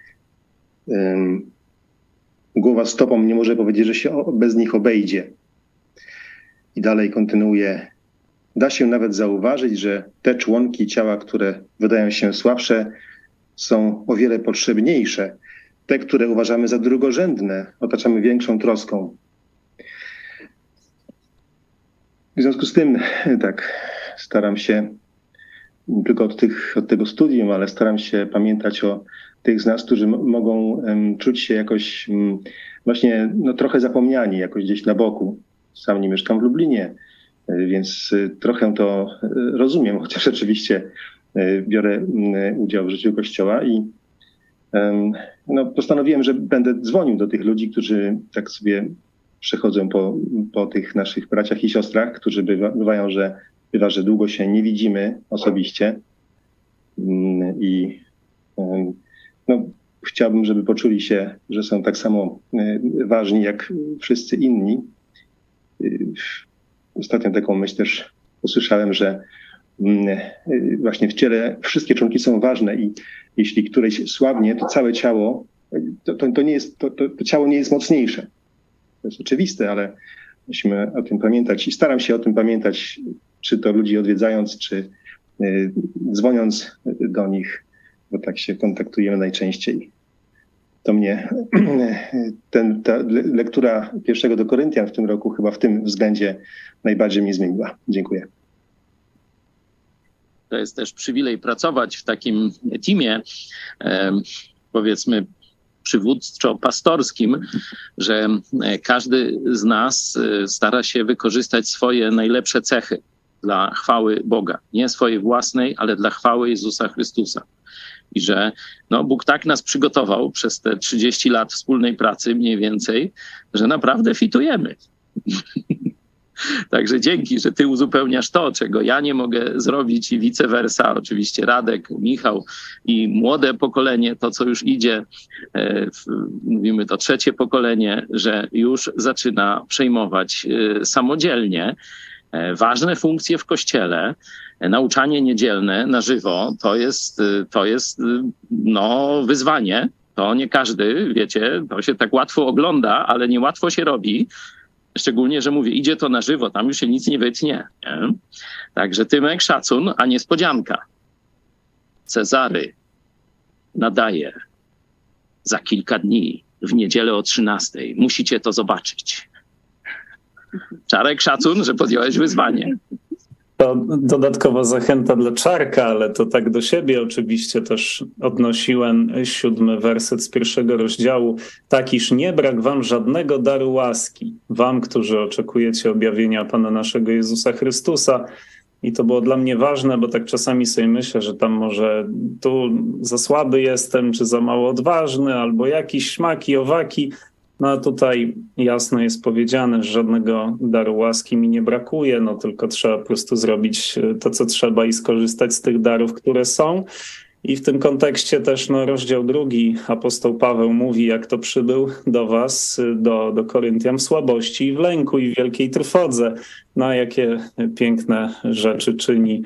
S13: głowa stopą nie może powiedzieć, że się bez nich obejdzie. I dalej kontynuuje. Da się nawet zauważyć, że te członki ciała, które wydają się słabsze, są o wiele potrzebniejsze. Te, które uważamy za drugorzędne, otaczamy większą troską. W związku z tym, <clears throat> tak, staram się tylko od, tych, od tego studium, ale staram się pamiętać o tych z nas, którzy mogą czuć się jakoś um, właśnie no, trochę zapomniani, jakoś gdzieś na boku. Sam nie mieszkam w Lublinie, e, więc e, trochę to e, rozumiem, chociaż <laughs> oczywiście biorę udział w życiu Kościoła i no, postanowiłem, że będę dzwonił do tych ludzi, którzy tak sobie przechodzą po, po tych naszych braciach i siostrach, którzy bywa, bywają, że Bywa, że długo się nie widzimy osobiście mm, i no, chciałbym, żeby poczuli się, że są tak samo e, ważni jak wszyscy inni. Y, ostatnio taką myśl też usłyszałem, że właśnie w ciele wszystkie członki są ważne i jeśli któreś słabnie, to całe ciało, to, to, to nie jest, to, to, ciało nie jest mocniejsze. To jest oczywiste, ale musimy o tym pamiętać i staram się o tym pamiętać czy to ludzi odwiedzając, czy y, dzwoniąc do nich, bo tak się kontaktujemy najczęściej. To mnie <clears throat> ten, ta lektura pierwszego do Koryntian w tym roku chyba w tym względzie najbardziej mnie zmieniła. Dziękuję.
S1: To jest też przywilej pracować w takim teamie, powiedzmy, przywódczo-pastorskim, że każdy z nas stara się wykorzystać swoje najlepsze cechy dla chwały Boga. Nie swojej własnej, ale dla chwały Jezusa Chrystusa. I że no, Bóg tak nas przygotował przez te 30 lat wspólnej pracy mniej więcej, że naprawdę fitujemy. <laughs> <laughs> Także dzięki, że ty uzupełniasz to, czego ja nie mogę zrobić i vice versa. Oczywiście Radek, Michał i młode pokolenie, to co już idzie, e, mówimy to trzecie pokolenie, że już zaczyna przejmować e, samodzielnie e, ważne funkcje w kościele. Nauczanie niedzielne na żywo to jest, to jest no, wyzwanie. To nie każdy, wiecie, to się tak łatwo ogląda, ale niełatwo się robi. Szczególnie, że mówię, idzie to na żywo, tam już się nic nie wytnie. Nie? Także Tymek, szacun, a niespodzianka. Cezary nadaje za kilka dni, w niedzielę o 13. Musicie to zobaczyć. Czarek, szacun, że podjąłeś wyzwanie.
S14: To dodatkowa zachęta dla Czarka, ale to tak do siebie oczywiście też odnosiłem siódmy werset z pierwszego rozdziału. Tak, iż nie brak wam żadnego daru łaski, wam, którzy oczekujecie objawienia Pana naszego Jezusa Chrystusa. I to było dla mnie ważne, bo tak czasami sobie myślę, że tam może tu za słaby jestem, czy za mało odważny, albo jakiś śmaki, owaki. No tutaj jasno jest powiedziane, że żadnego daru łaski mi nie brakuje, no tylko trzeba po prostu zrobić e, to, co trzeba i skorzystać z tych darów, które są. I w tym kontekście też no, rozdział drugi apostoł Paweł mówi, jak to przybył do was, e, do, do Koryntian w słabości i w lęku i w wielkiej trwodze. No jakie piękne rzeczy czyni,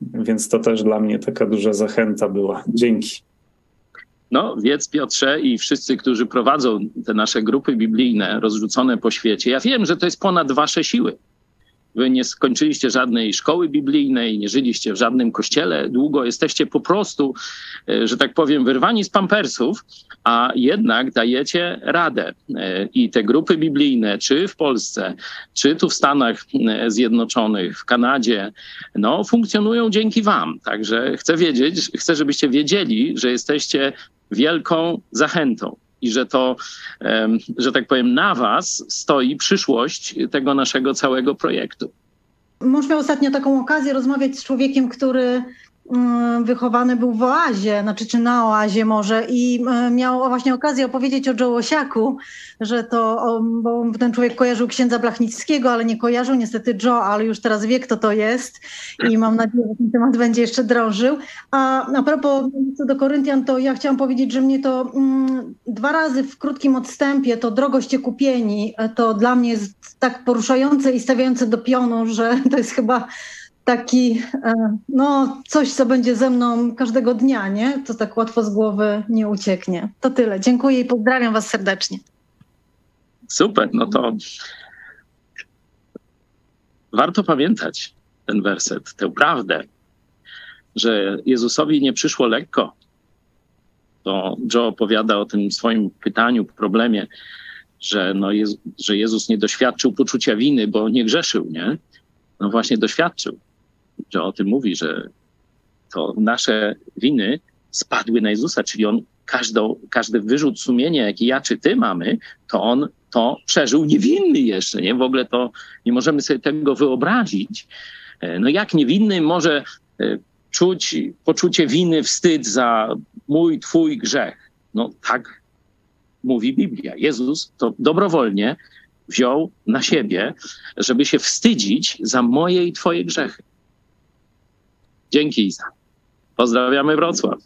S14: więc to też dla mnie taka duża zachęta była. Dzięki.
S1: No, wiedz Piotrze i wszyscy, którzy prowadzą te nasze grupy biblijne rozrzucone po świecie, ja wiem, że to jest ponad wasze siły. Wy nie skończyliście żadnej szkoły biblijnej, nie żyliście w żadnym kościele długo, jesteście po prostu, e, że tak powiem, wyrwani z pampersów, a jednak dajecie radę. E, I te grupy biblijne, czy w Polsce, czy tu w Stanach e, Zjednoczonych, w Kanadzie, no, funkcjonują dzięki Wam. Także chcę wiedzieć, chcę, żebyście wiedzieli, że jesteście wielką zachętą i że to, że tak powiem, na Was stoi przyszłość tego naszego całego projektu.
S15: Miał ostatnio taką okazję rozmawiać z człowiekiem, który wychowany był w oazie, znaczy czy na oazie może i e, miał właśnie okazję opowiedzieć o Joe Osiaku, że to, bo ten człowiek kojarzył księdza Blachnickiego, ale nie kojarzył niestety Joe, ale już teraz wie kto to jest i mam nadzieję, że ten temat będzie jeszcze drążył. A a propos co do Koryntian, to ja chciałam powiedzieć, że mnie to mm, dwa razy w krótkim odstępie to drogoście kupieni, e, to dla mnie jest tak poruszające i stawiające do pionu, że to jest chyba taki, e, no coś, co będzie ze mną każdego dnia, nie? To tak łatwo z głowy nie ucieknie. To tyle. Dziękuję i pozdrawiam was serdecznie.
S1: Super, no to warto pamiętać ten werset, tę prawdę, że Jezusowi nie przyszło lekko. To Joe opowiada o tym swoim pytaniu, problemie, że, no że Jezus nie doświadczył poczucia winy, bo nie grzeszył, nie? No właśnie doświadczył że o tym mówi, że to nasze winy spadły na Jezusa, czyli on każdą, każdy wyrzut sumienia, jaki ja czy ty mamy, to on to przeżył niewinny jeszcze, nie? W ogóle to nie możemy sobie tego wyobrazić. E, no jak niewinny może e, czuć poczucie winy, wstyd za mój, twój grzech? No tak mówi Biblia. Jezus to dobrowolnie wziął na siebie, żeby się wstydzić za moje i twoje grzechy. Dzięki Iza. Pozdrawiamy Wrocław.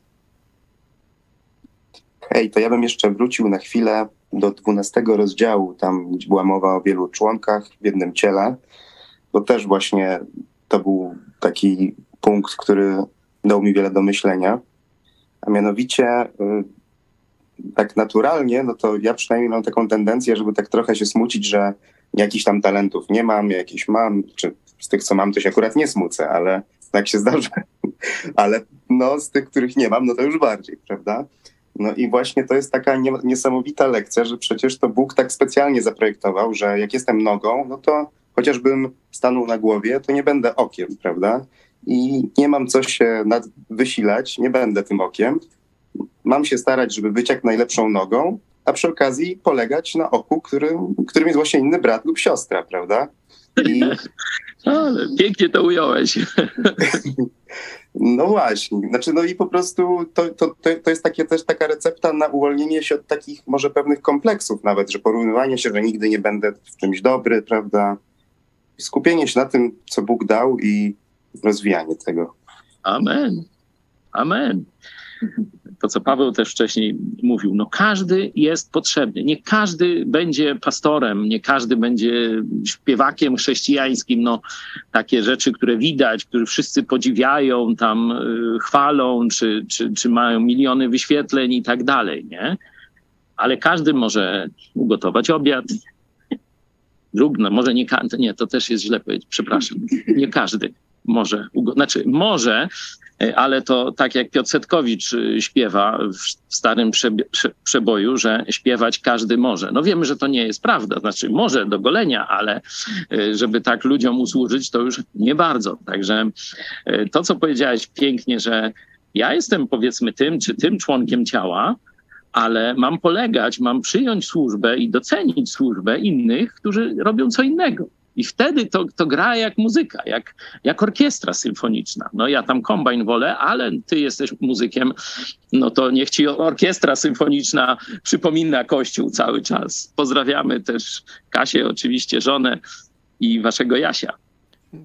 S16: Hej, to ja bym jeszcze wrócił na chwilę do 12 rozdziału, tam była mowa o wielu członkach w jednym ciele, bo też właśnie to był taki punkt, który dał mi wiele do myślenia. A mianowicie y, tak naturalnie, no to ja przynajmniej mam taką tendencję, żeby tak trochę się smucić, że jakichś tam talentów nie mam, jakieś mam, czy z tych, co mam, to się akurat nie smucę, ale tak się zdarza. <laughs> Ale no, z tych, których nie mam, no to już bardziej, prawda? No i właśnie to jest taka niesamowita lekcja, że przecież to Bóg tak specjalnie zaprojektował, że jak jestem nogą, no to chociażbym stanął na głowie, to nie będę okiem, prawda? I nie mam co się nad wysilać, nie będę tym okiem, mam się starać, żeby być jak najlepszą nogą, a przy okazji polegać na oku, którym, którym jest właśnie inny brat lub siostra, prawda?
S1: I... <laughs> Ale pięknie to ująłeś. <laughs>
S16: No właśnie, znaczy no i po prostu to, to, to jest takie, też taka recepta na uwolnienie się od takich może pewnych kompleksów nawet, że porównywanie się, że nigdy nie będę w czymś dobry, prawda? Skupienie się na tym, co Bóg dał i rozwijanie tego.
S1: Amen. Amen to, co Paweł też wcześniej mówił, no każdy jest potrzebny. Nie każdy będzie pastorem, nie każdy będzie śpiewakiem chrześcijańskim. No, takie rzeczy, które widać, które wszyscy podziwiają, tam y, chwalą, czy, czy, czy mają miliony wyświetleń i tak dalej, nie? Ale każdy może ugotować obiad. Drug, no może nie, nie, to też jest źle powiedzieć, przepraszam. Nie każdy może, znaczy może, ale to tak jak Piotr Setkowicz y, śpiewa w starym przeboju, że śpiewać każdy może. No wiemy, że to nie jest prawda, znaczy może do golenia, ale y, żeby tak ludziom usłużyć, to już nie bardzo. Także to, co powiedziałeś pięknie, że ja jestem powiedzmy tym czy tym członkiem ciała, ale mam polegać, mam przyjąć służbę i docenić służbę innych, którzy robią co innego. I wtedy to, to gra jak muzyka, jak, jak orkiestra symfoniczna. No ja tam kombajn wolę, ale ty jesteś muzykiem, no to niech ci orkiestra symfoniczna przypomina Kościół cały czas. Pozdrawiamy też Kasię, oczywiście żonę i waszego Jasia.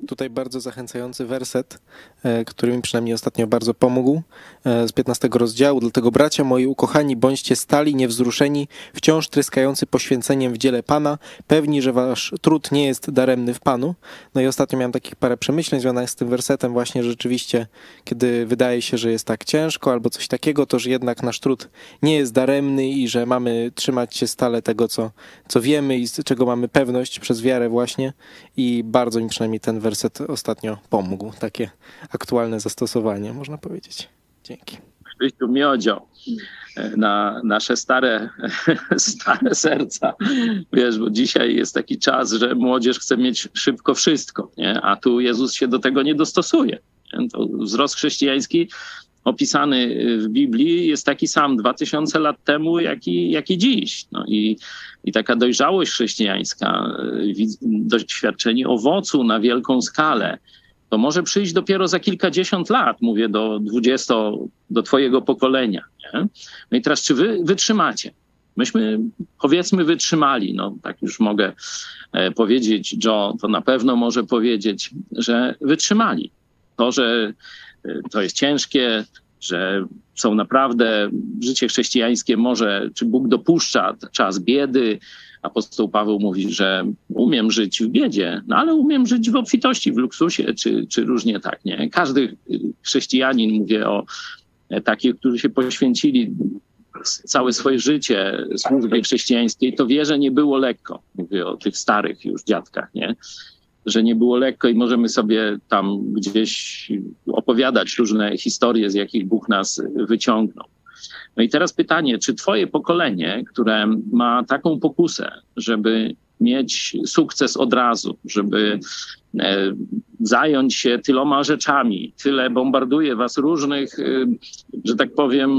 S17: Tutaj bardzo zachęcający werset, e, który mi przynajmniej ostatnio bardzo pomógł e, z 15 rozdziału. Dlatego bracia moi ukochani, bądźcie stali, niewzruszeni, wciąż tryskający poświęceniem w dziele Pana, pewni, że wasz trud nie jest daremny w Panu. No i ostatnio miałem takich parę przemyśleń związanych z tym wersetem właśnie rzeczywiście, kiedy wydaje się, że jest tak ciężko albo coś takiego, to że jednak nasz trud nie jest daremny i że mamy trzymać się stale tego, co, co wiemy i z czego mamy pewność przez wiarę właśnie i bardzo mi przynajmniej ten werset ostatnio pomógł. Takie aktualne zastosowanie, można powiedzieć. Dzięki.
S1: Krzyściu Miodzio na nasze stare, <laughs> stare serca. Wiesz, bo dzisiaj jest taki czas, że młodzież chce mieć szybko wszystko, nie? a tu Jezus się do tego nie dostosuje. To wzrost chrześcijański opisany w Biblii jest taki sam 2000 lat temu, jak i, jak i dziś. No i, I taka dojrzałość chrześcijańska, doświadczenie owocu na wielką skalę, to może przyjść dopiero za kilkadziesiąt lat, mówię do 20, do twojego pokolenia. Nie? No i teraz, czy wy wytrzymacie? Myśmy, powiedzmy, wytrzymali. No, tak już mogę e, powiedzieć, Joe to na pewno może powiedzieć, że wytrzymali. To, że to jest ciężkie, że są naprawdę, życie chrześcijańskie może, czy Bóg dopuszcza czas biedy. Apostoł Paweł mówi, że umiem żyć w biedzie, no ale umiem żyć w obfitości, w luksusie, czy, czy różnie tak, nie? Każdy chrześcijanin, mówię o takich, którzy się poświęcili całe swoje życie służbie chrześcijańskiej, to wie, że nie było lekko. Mówię o tych starych już dziadkach, nie? Że nie było lekko i możemy sobie tam gdzieś opowiadać różne historie, z jakich Bóg nas wyciągnął. No i teraz pytanie, czy twoje pokolenie, które ma taką pokusę, żeby mieć sukces od razu, żeby e, zająć się tyloma rzeczami, tyle bombarduje was różnych, e, że tak powiem,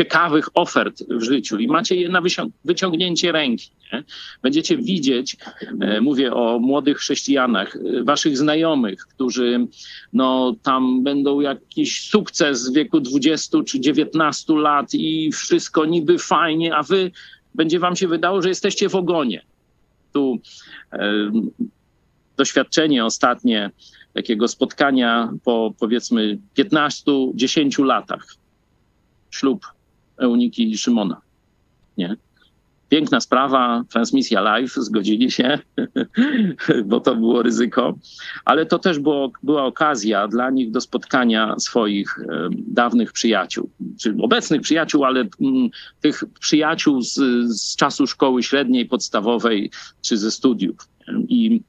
S1: ciekawych ofert w życiu i macie je na wyciągnięcie ręki. Nie? Będziecie widzieć, e, mówię o młodych chrześcijanach, e, waszych znajomych, którzy no, tam będą jakiś sukces w wieku 20 czy 19 lat i wszystko niby fajnie, a wy będzie wam się wydało, że jesteście w ogonie. Tu e, doświadczenie ostatnie takiego spotkania po powiedzmy 15-10 latach. Ślub Euniki i Szymona. Nie? Piękna sprawa, transmisja live, zgodzili się, <laughs> bo to było ryzyko, ale to też było, była okazja dla nich do spotkania swoich e, dawnych przyjaciół, czy obecnych przyjaciół, ale m, mm, tych przyjaciół z, z czasu szkoły średniej, podstawowej czy ze studiów. I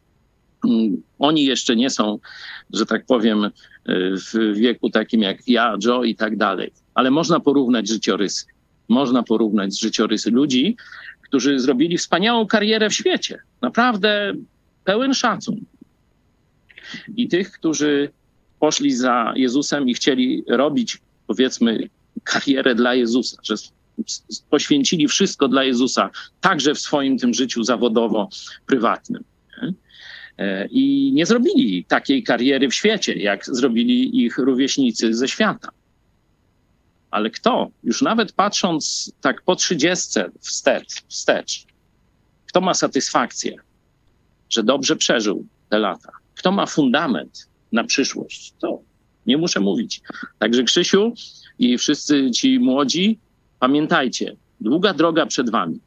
S1: mm, oni jeszcze nie są, że tak powiem, e, w wieku takim jak ja, Joe i tak dalej ale można porównać życiorysy. Można porównać życiorysy ludzi, którzy zrobili wspaniałą karierę w świecie. Naprawdę pełen szacun. I tych, którzy poszli za Jezusem i chcieli robić, powiedzmy, karierę dla Jezusa, że poświęcili wszystko dla Jezusa, także w swoim tym życiu zawodowo-prywatnym. E, I nie zrobili takiej kariery w świecie, jak zrobili ich rówieśnicy ze świata. Ale kto, już nawet patrząc tak po trzydziestce wstecz, wstecz, kto ma satysfakcję, że dobrze przeżył te lata? Kto ma fundament na przyszłość? To nie muszę mówić. Także Krzysiu i wszyscy ci młodzi, pamiętajcie, długa droga przed wami.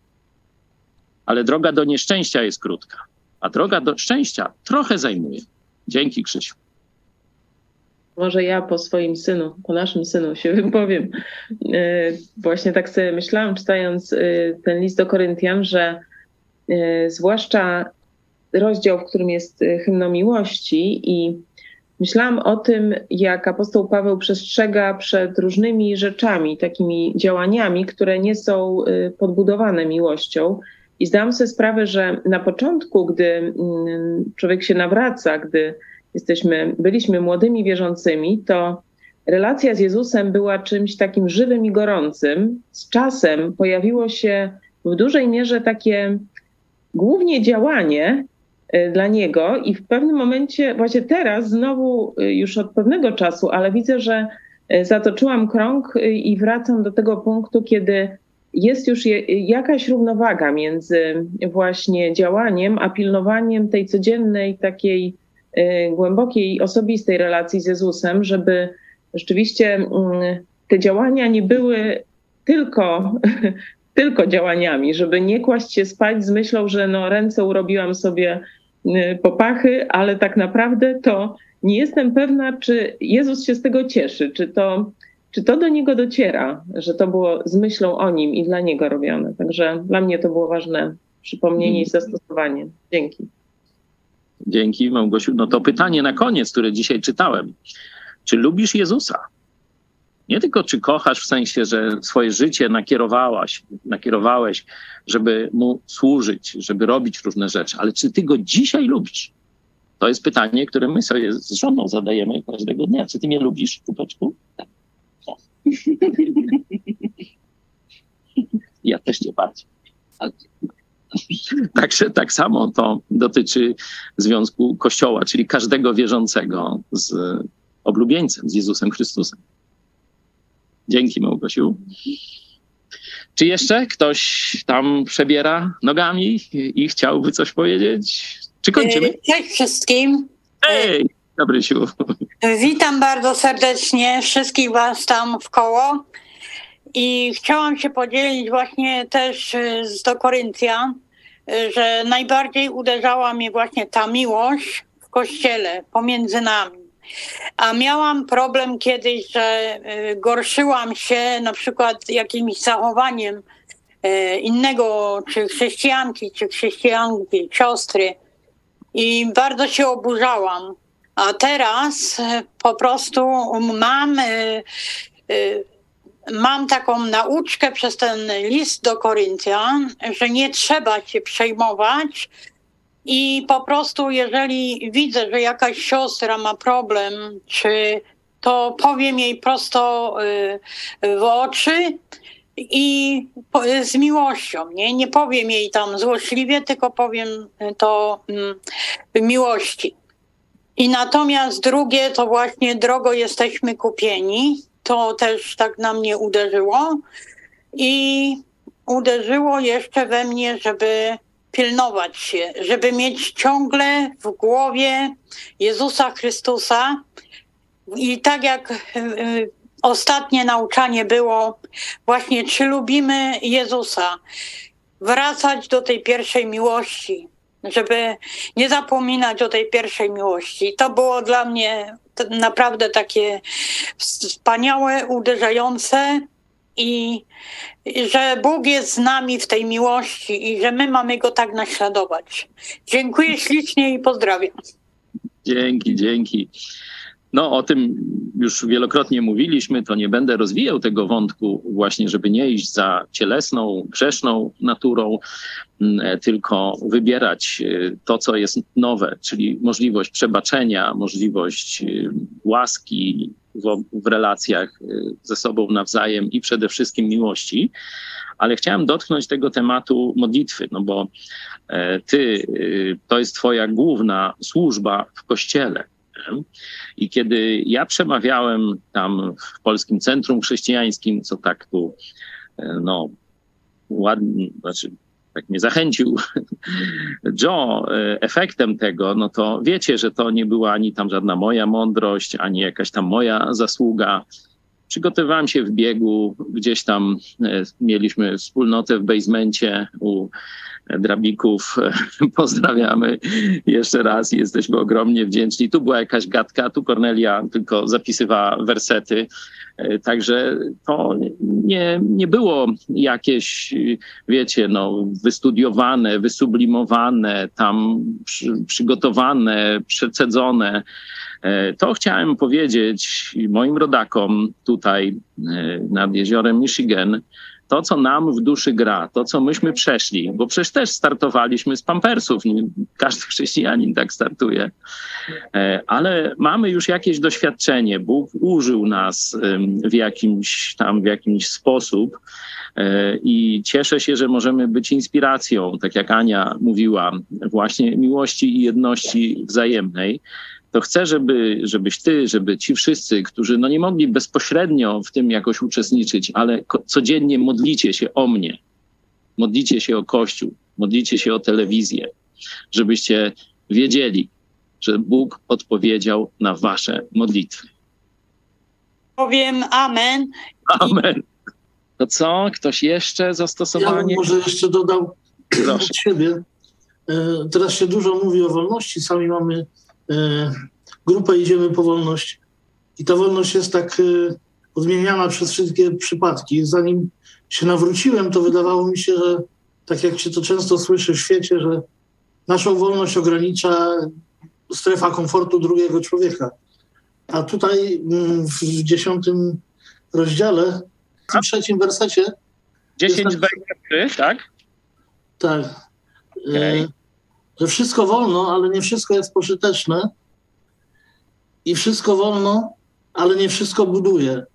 S1: Ale droga do nieszczęścia jest krótka, a droga do szczęścia trochę zajmuje. Dzięki, Krzysiu.
S18: Może ja po swoim synu, po naszym synu się <laughs> wypowiem. E, właśnie tak sobie myślałam, czytając e, ten list do Koryntian, że e, zwłaszcza rozdział, w którym jest hymno miłości i myślałam o tym, jak apostoł Paweł przestrzega przed różnymi rzeczami, takimi działaniami, które nie są podbudowane miłością. I zdałam sobie sprawę, że na początku, gdy mm, człowiek się nawraca, gdy jesteśmy, byliśmy młodymi wierzącymi, to relacja z Jezusem była czymś takim żywym i gorącym. Z czasem pojawiło się w dużej mierze takie głównie działanie y, dla Niego i w pewnym momencie, właśnie teraz, znowu y, już od pewnego czasu, ale widzę, że y, zatoczyłam krąg i wracam do tego punktu, kiedy jest już jakaś równowaga między właśnie działaniem, a pilnowaniem tej codziennej takiej głębokiej, osobistej relacji z Jezusem, żeby rzeczywiście mm, te działania nie były tylko, <laughs> tylko działaniami, żeby nie kłaść się spać z myślą, że no ręce urobiłam sobie y, popachy, ale tak naprawdę to nie jestem pewna, czy Jezus się z tego cieszy, czy to, czy to do niego dociera, że to było z myślą o nim i dla niego robione. Także dla mnie to było ważne przypomnienie i zastosowanie. Dzięki.
S1: Dzięki, Małgosiu. No to pytanie na koniec, które dzisiaj czytałem. Czy lubisz Jezusa? Nie tylko czy kochasz w sensie, że swoje życie nakierowałaś, nakierowałeś, żeby mu służyć, żeby robić różne rzeczy, ale czy ty go dzisiaj lubisz? To jest pytanie, które my sobie z żoną zadajemy każdego dnia. Czy ty mnie lubisz, kupeczku? Tak. <laughs> Ja też cię bardziej. <laughs> Także tak samo to dotyczy związku Kościoła, czyli każdego wierzącego z oblubieńcem, z Jezusem Chrystusem. Dzięki, Małgosiu. Czy jeszcze ktoś tam przebiera nogami i chciałby coś powiedzieć? Czy kończymy?
S19: E, cześć wszystkim.
S1: Hej, Gabrysiu.
S19: Witam bardzo serdecznie wszystkich Was tam w koło. I chciałam się podzielić właśnie też e, z do Koryntian, że najbardziej uderzała mnie właśnie ta miłość w kościele pomiędzy nami. A miałam problem kiedyś, że y, gorszyłam się na przykład jakimś zachowaniem y, innego, czy chrześcijanki, czy chrześcijanki, siostry. I bardzo się oburzałam. A teraz y, po prostu mam mam taką nauczkę przez ten list do Koryntian, że nie trzeba się przejmować i po prostu jeżeli widzę, że jakaś siostra ma problem, czy to powiem jej prosto y, w oczy i z miłością, nie? Nie powiem jej tam złośliwie, tylko powiem to mm, w miłości. I natomiast drugie to właśnie drogo jesteśmy kupieni to też tak na mnie uderzyło. I uderzyło jeszcze we mnie, żeby pilnować się, żeby mieć ciągle w głowie Jezusa Chrystusa. I tak jak y, y, ostatnie nauczanie było, właśnie czy lubimy Jezusa, wracać do tej pierwszej miłości, żeby nie zapominać o tej pierwszej miłości. To było dla mnie naprawdę takie wspaniałe, uderzające i że Bóg jest z nami w tej miłości i że my mamy Go tak naśladować. Dziękuję ślicznie i pozdrawiam.
S1: Dzięki, dzięki. No, o tym już wielokrotnie mówiliśmy, to nie będę rozwijał tego wątku, właśnie, żeby nie iść za cielesną, grzeszną naturą, mm, tylko wybierać y, to, co jest nowe, czyli możliwość przebaczenia, możliwość y, łaski w, w relacjach ze sobą nawzajem i przede wszystkim miłości. Ale chciałem dotknąć tego tematu modlitwy, no bo e, ty, to jest twoja główna służba w kościele. I kiedy ja przemawiałem tam w Polskim Centrum Chrześcijańskim, co tak tu, e, no, ładnie, znaczy tak mnie zachęcił <laughs> Joe e, efektem tego, no to wiecie, że to nie była ani tam żadna moja mądrość, ani jakaś tam moja zasługa. Przygotowywałem się w biegu, gdzieś tam e, mieliśmy wspólnotę w basemencie u Drabików. <laughs> Pozdrawiamy jeszcze raz, jesteśmy ogromnie wdzięczni. Tu była jakaś gadka, tu Kornelia tylko zapisywała wersety. Także to nie, nie było jakieś, wiecie, no, wystudiowane, wysublimowane, tam przy, przygotowane, przecedzone. To chciałem powiedzieć moim rodakom tutaj nad jeziorem Michigan, to, co nam w duszy gra, to, co myśmy przeszli, bo przecież też startowaliśmy z pampersów, każdy chrześcijanin tak startuje, e, ale mamy już jakieś doświadczenie, Bóg użył nas w jakimś tam, w jakimś sposób e, i cieszę się, że możemy być inspiracją, tak jak Ania mówiła, właśnie miłości i jedności wzajemnej to chcę, żeby, żebyś ty, żeby ci wszyscy, którzy no nie mogli bezpośrednio w tym jakoś uczestniczyć, ale codziennie modlicie się o mnie, modlicie się o Kościół, modlicie się o telewizję, żebyście wiedzieli, że Bóg odpowiedział na wasze modlitwy.
S19: Powiem amen.
S1: Amen. To co? Ktoś jeszcze zastosowanie?
S20: Ja może jeszcze dodał Proszę. od siebie. E, teraz się dużo mówi o wolności. Sami mamy grupę Idziemy po wolność. I ta wolność jest tak e, odmieniana przez wszystkie przypadki. Zanim się nawróciłem, to wydawało mi się, że tak jak się to często słyszy w świecie, że naszą wolność ogranicza strefa komfortu drugiego człowieka. A tutaj mm, w dziesiątym rozdziale, w trzecim wersecie.
S1: 10, 23, tak?
S20: Tak. Okay że wszystko wolno, ale nie wszystko jest pożyteczne i wszystko wolno, ale nie wszystko buduje.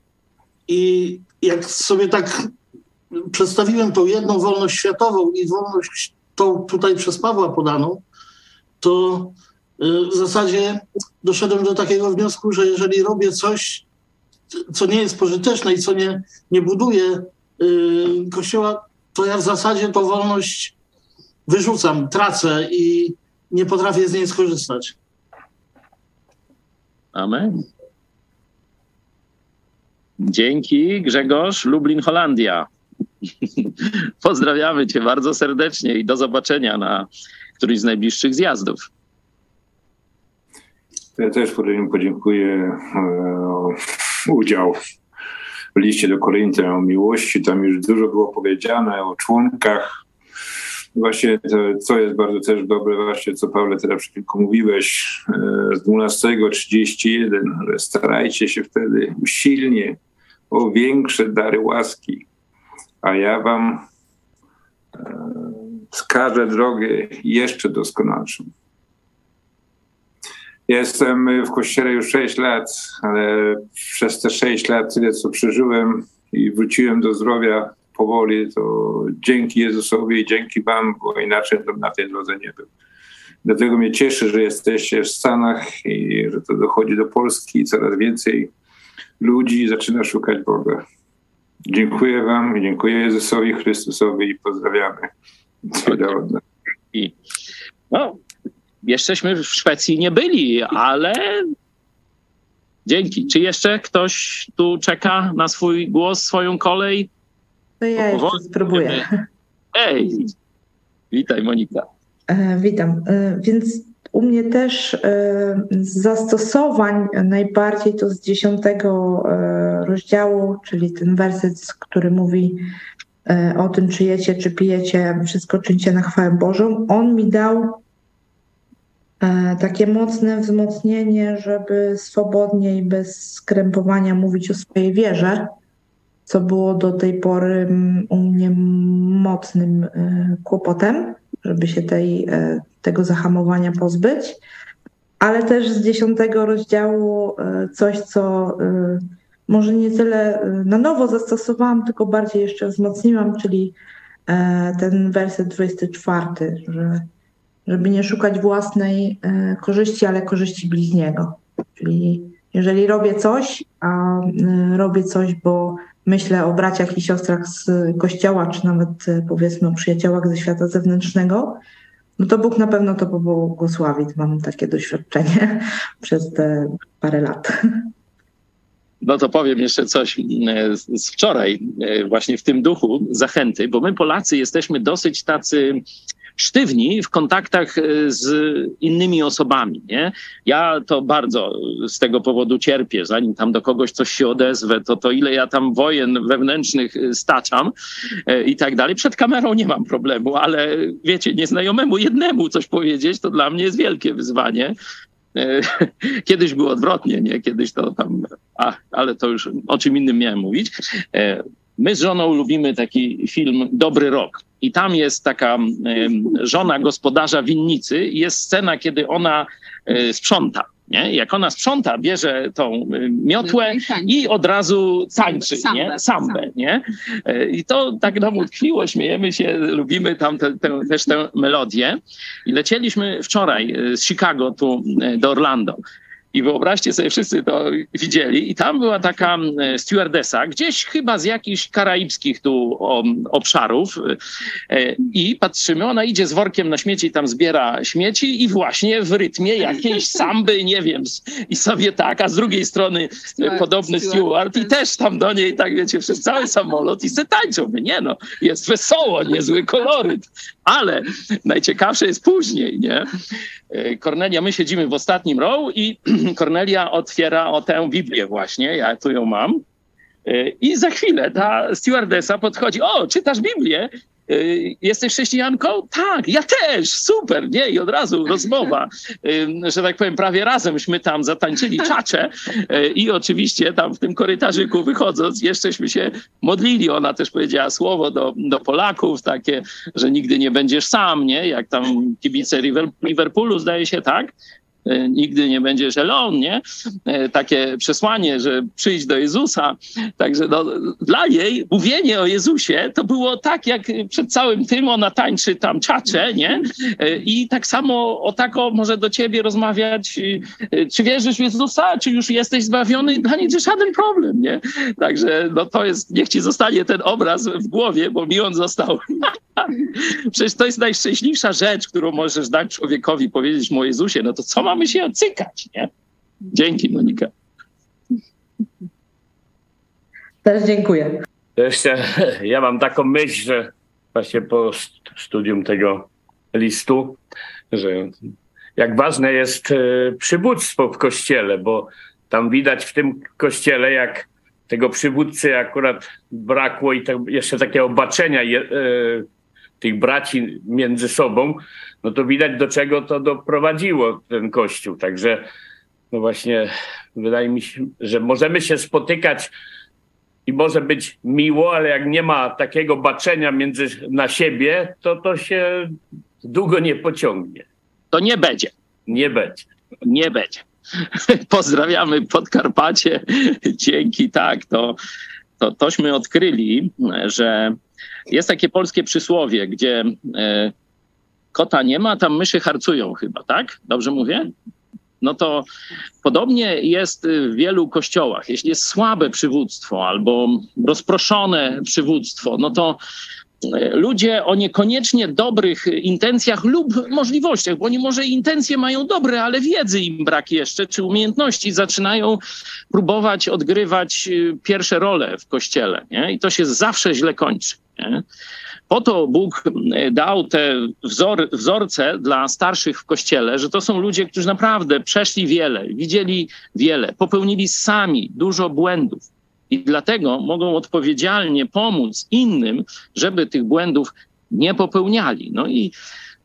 S20: I jak sobie tak przedstawiłem tą jedną wolność światową i wolność tą tutaj przez Pawła podaną, to y, w zasadzie doszedłem do takiego wniosku, że jeżeli robię coś, co nie jest pożyteczne i co nie, nie buduje y, Kościoła, to ja w zasadzie tą wolność wyrzucam, tracę i nie potrafię z niej skorzystać.
S1: Amen. Dzięki Grzegorz, Lublin, Holandia. <laughs> Pozdrawiamy Cię bardzo serdecznie i do zobaczenia na którymś z najbliższych zjazdów.
S21: Ja też podziękuję e, udział w liście do Koryntian o miłości. Tam już dużo było powiedziane o członkach Właśnie to, co jest bardzo też dobre, właśnie co Paweł teraz przed chwilką mówiłeś, e, z 12.31, że starajcie się wtedy usilnie o większe dary łaski, a ja wam e, wskażę drogę jeszcze doskonalszą. Jestem w kościele już 6 lat, ale przez te 6 lat tyle, co przeżyłem i wróciłem do zdrowia, powoli, to dzięki Jezusowi i dzięki Wam, bo inaczej bym na tej drodze nie był. Dlatego mnie cieszy, że jesteście w Stanach i że to dochodzi do Polski i coraz więcej ludzi zaczyna szukać Boga. Dziękuję Wam dziękuję Jezusowi Chrystusowi i pozdrawiamy.
S1: I no, jeszcześmy w Szwecji nie byli, ale dzięki. Czy jeszcze ktoś tu czeka na swój głos, swoją kolej?
S22: To ja jeszcze spróbuję.
S1: Ej, witaj Monika.
S22: E, witam. E, więc u mnie też e, z zastosowań najbardziej to z dziesiątego rozdziału, czyli ten werset, który mówi o tym, czy jecie, czy pijecie, wszystko czyńcie na chwałę Bożą. On mi dał takie mocne wzmocnienie, żeby swobodnie i bez skrępowania mówić o swojej wierze, co było do tej pory mm, u mnie mocnym e, kłopotem, żeby się tej, e, tego zahamowania pozbyć. Ale też z dziesiątego rozdziału coś, co może nie tyle na nowo zastosowałam, tylko bardziej jeszcze wzmocniłam, czyli ten werset 24, że żeby nie szukać własnej e, korzyści, ale korzyści bliźniego. Czyli jeżeli robię coś, a e, robię coś, bo myślę o braciach i siostrach z kościoła, czy nawet e, powiedzmy o przyjaciołach ze świata zewnętrznego, no to Bóg na pewno to pobłogosławi. Mam takie doświadczenie <laughs> przez te parę lat.
S1: No to powiem jeszcze coś z wczoraj, właśnie w tym duchu zachęty, bo my Polacy jesteśmy dosyć tacy sztywni w kontaktach e, z innymi osobami. Nie? Ja to bardzo z tego powodu cierpię. Zanim tam do kogoś coś się odezwę, to, to ile ja tam wojen wewnętrznych e, staczam e, i tak dalej. Przed kamerą nie mam problemu, ale wiecie, nieznajomemu jednemu coś powiedzieć, to dla mnie jest wielkie wyzwanie. <laughs> Kiedyś było odwrotnie, nie? Kiedyś to tam, a, ale to już o czym innym miałem mówić. My z żoną lubimy taki film Dobry Rok. I tam jest taka żona gospodarza winnicy i jest scena, kiedy ona e, sprząta. Nie? Jak ona sprząta, bierze tą e, miotłę i od razu tańczy, nie? Sambę, nie? E, I to tak nam utkwiło, śmiejemy się, lubimy tam te, te, też tę melodię. I lecieliśmy wczoraj z Chicago tu do Orlando. I wyobraźcie sobie, wszyscy to widzieli. I tam była taka e, stewardesa, gdzieś chyba z jakichś karaibskich tu obszarów. E, I patrzymy, ona idzie z workiem na śmieci, i tam zbiera śmieci i właśnie w rytmie jakiejś samby, nie wiem, i sobie tak, a z drugiej strony e, podobny steward i też tam do niej, tak wiecie, przez cały samolot i se tańczą. Nie no, jest wesoło, niezły koloryt. Ale najciekawsze jest później, nie? Kornelia, my siedzimy w ostatnim row i <clears throat> Kornelia otwiera o tę Biblię właśnie, ja tu ją mam. I za chwilę ta stewardesa podchodzi, o, czytasz Biblię? Jesteś chrześcijanką? Tak, ja też, super, nie? I od razu rozmowa, że tak powiem, prawie razemśmy tam zatańczyli czacze i oczywiście tam w tym korytarzyku wychodząc, jeszcześmy się modlili. Ona też powiedziała słowo do, do Polaków, takie, że nigdy nie będziesz sam, nie? Jak tam kibice Liverpoolu, zdaje się, tak? E, nigdy nie będziesz alone, nie? E, takie przesłanie, że przyjdź do Jezusa. Także no, dla niej mówienie o Jezusie to było tak, jak przed całym tym ona tańczy tam czacze, nie? E, I tak samo o tako może do ciebie rozmawiać, czy wierzysz w Jezusa, czy już jesteś zbawiony? Dla niej żaden problem, nie? Także no to jest, niech ci zostanie ten obraz w głowie, bo mi on został. <laughs> Przecież to jest najszczęśliwsza rzecz, którą możesz dać człowiekowi, powiedzieć mu o Jezusie. No to co mamy się ocykać, nie? Dzięki, Monika.
S22: Też dziękuję.
S23: Jeszcze ja mam taką myśl, że właśnie po studium tego listu, że jak ważne jest e, przywództwo w kościele, bo tam widać w tym kościele, jak tego przywódcy akurat brakło i jeszcze takiego baczenia e, tych braci między sobą, no to widać do czego to doprowadziło ten kościół. Także no właśnie wydaje mi się, że możemy się spotykać i może być miło, ale jak nie ma takiego baczenia między na siebie, to to się długo nie pociągnie.
S1: To nie będzie.
S23: Nie będzie.
S1: Nie będzie. <laughs> Pozdrawiamy Podkarpacie. Dzięki, tak. To, to, tośmy odkryli, że jest takie polskie przysłowie, gdzie e, kota nie ma, tam myszy harcują chyba, tak? Dobrze mówię? No to podobnie jest w wielu kościołach. Jeśli jest słabe przywództwo albo rozproszone przywództwo, no to e, ludzie o niekoniecznie dobrych intencjach lub możliwościach, bo oni może intencje mają dobre, ale wiedzy im brak jeszcze, czy umiejętności, zaczynają próbować odgrywać e, pierwsze role w kościele. Nie? I to się zawsze źle kończy. Nie? Po to Bóg e, dał te wzor, wzorce dla starszych w kościele, że to są ludzie, którzy naprawdę przeszli wiele, widzieli wiele, popełnili sami dużo błędów. I dlatego mogą odpowiedzialnie pomóc innym, żeby tych błędów nie popełniali. No i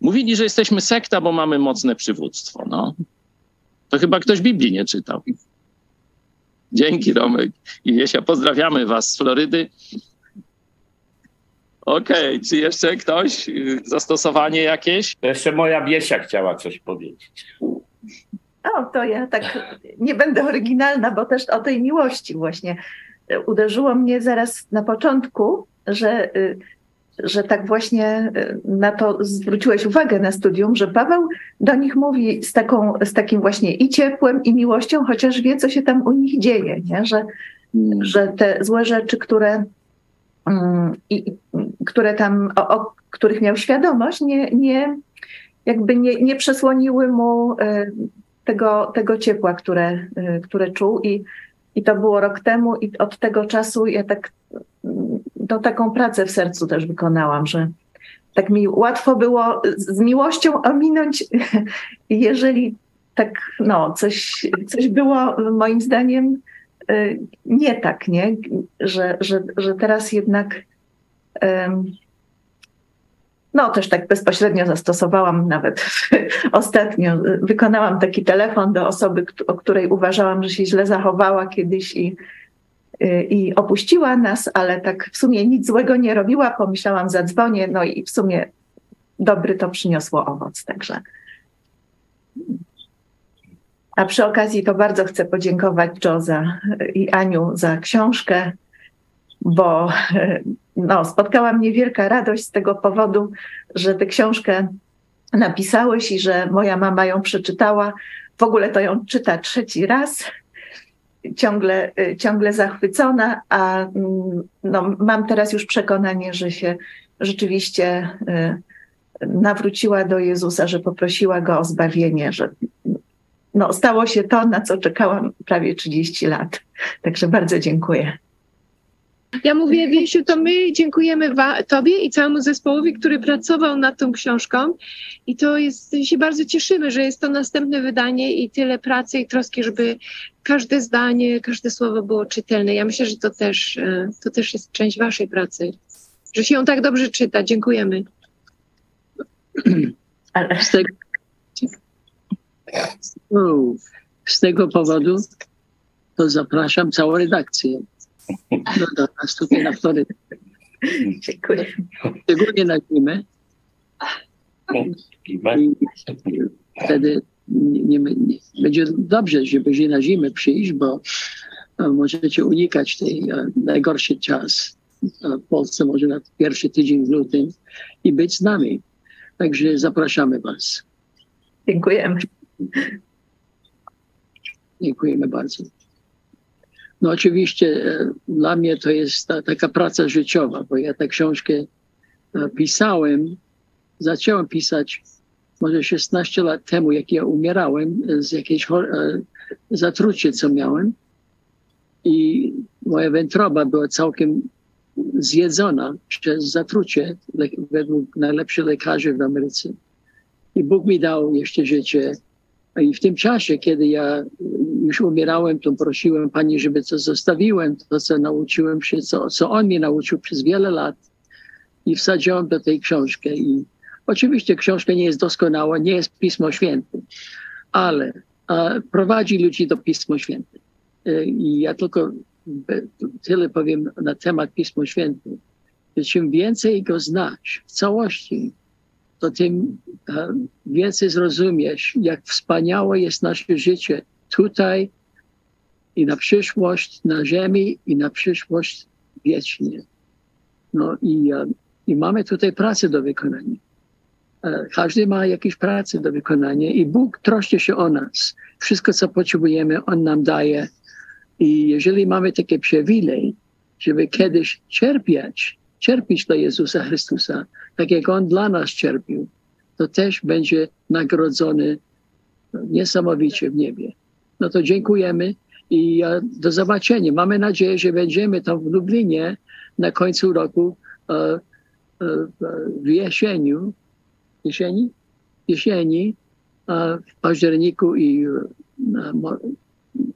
S1: Mówili, że jesteśmy sekta, bo mamy mocne przywództwo. No. To chyba ktoś Biblii nie czytał. Dzięki Romek i Wiesia. Pozdrawiamy Was z Florydy. Okej, okay. czy jeszcze ktoś? Zastosowanie jakieś?
S23: Jeszcze moja Wiesia chciała coś powiedzieć.
S24: O, to ja tak nie będę oryginalna, bo też o tej miłości właśnie uderzyło mnie zaraz na początku, że y, że tak właśnie y, na to zwróciłeś uwagę na studium, że Paweł do nich mówi z, taką, z takim właśnie i ciepłem, i miłością, chociaż wie, co się tam u nich dzieje, nie? Że, mm. że te złe rzeczy, które, um, i, które tam, o, o, których miał świadomość, nie, nie, jakby nie, nie przesłoniły mu y, tego, tego ciepła, które, y, które czuł. I, I to było rok temu, i od tego czasu ja tak to taką pracę w sercu też wykonałam, że tak mi łatwo było z miłością ominąć, <laughs> jeżeli tak, no, coś, coś było moim zdaniem y, nie tak, nie? Że, że, że teraz jednak no też tak bezpośrednio zastosowałam nawet <laughs> ostatnio, wykonałam taki telefon do osoby, o której uważałam, że się źle zachowała kiedyś i i opuściła nas, ale tak w sumie nic złego nie robiła. Pomyślałam, zadzwonię, no i w sumie dobry to przyniosło owoc. Także. A przy okazji to bardzo chcę podziękować Jo za, i Aniu za książkę, bo <laughs> no, spotkała mnie wielka radość z tego powodu, że tę książkę napisałeś i że moja mama ją przeczytała. W ogóle to ją czyta trzeci raz ciągle, y, ciągle zachwycona, a mm, no, mam teraz już przekonanie, że się rzeczywiście y, nawróciła do Jezusa, że poprosiła go o zbawienie, że no, stało się to, na co czekałam prawie 30 lat. Także bardzo dziękuję.
S3: Ja mówię, Wiesiu, to my dziękujemy Tobie i całemu zespołowi, który pracował nad tą książką. I to jest, się bardzo cieszymy, że jest to następne wydanie i tyle pracy i troski, żeby każde zdanie, każde słowo było czytelne. Ja myślę, że to też, e, to też jest część Waszej pracy, że się ją tak dobrze czyta. Dziękujemy.
S2: Z tego, z tego powodu to zapraszam całą redakcję no do nas tutaj na Florydę.
S24: Dziękuję.
S2: Szczególnie na zimę. I wtedy nie, nie, będzie dobrze, żeby się na zimę przyjść, bo e, możecie unikać tej e, najgorszy czas w Polsce, może na pierwszy tydzień w lutym i być z nami. Także zapraszamy Was.
S24: Dziękujemy.
S2: Dziękujemy bardzo. No oczywiście e, dla mnie to jest ta, taka praca życiowa, bo ja tę książkę e, pisałem, zacząłem pisać może 16 lat temu, jak ja umierałem z jakiejś e, zatrucie, co miałem. I moja wątroba była całkiem zjedzona przez zatrucie według najlepszych lekarzy w Ameryce. I Bóg mi dał jeszcze życie. I w tym czasie, kiedy ja już umierałem, to prosiłem Pani, żeby co zostawiłem, to co nauczyłem się, co, co On mnie nauczył przez wiele lat. I wsadziłem do tej książki. I oczywiście książka nie jest doskonała, nie jest Pismo Święte, ale prowadzi ludzi do Pismo Święte. E, I ja tylko tyle powiem na temat Pismo Święte. Czym więcej go znasz w całości, to tym więcej zrozumiesz, jak wspaniałe jest nasze życie tutaj i na przyszłość na ziemi i na przyszłość wiecznie. No i, e, i mamy tutaj pracę do wykonania. E, każdy ma jakieś pracę do wykonania i Bóg troszczy się o nas. Wszystko, co potrzebujemy, On nam daje. I jeżeli mamy takie przywilej, żeby kiedyś cierpieć, cierpieć dla Jezusa Chrystusa, tak jak On dla nas cierpił, to też będzie nagrodzony niesamowicie w niebie no to dziękujemy i do zobaczenia. Mamy nadzieję, że będziemy tam w Lublinie na końcu roku e, e, w jesieniu, jesieni, jesieni w październiku i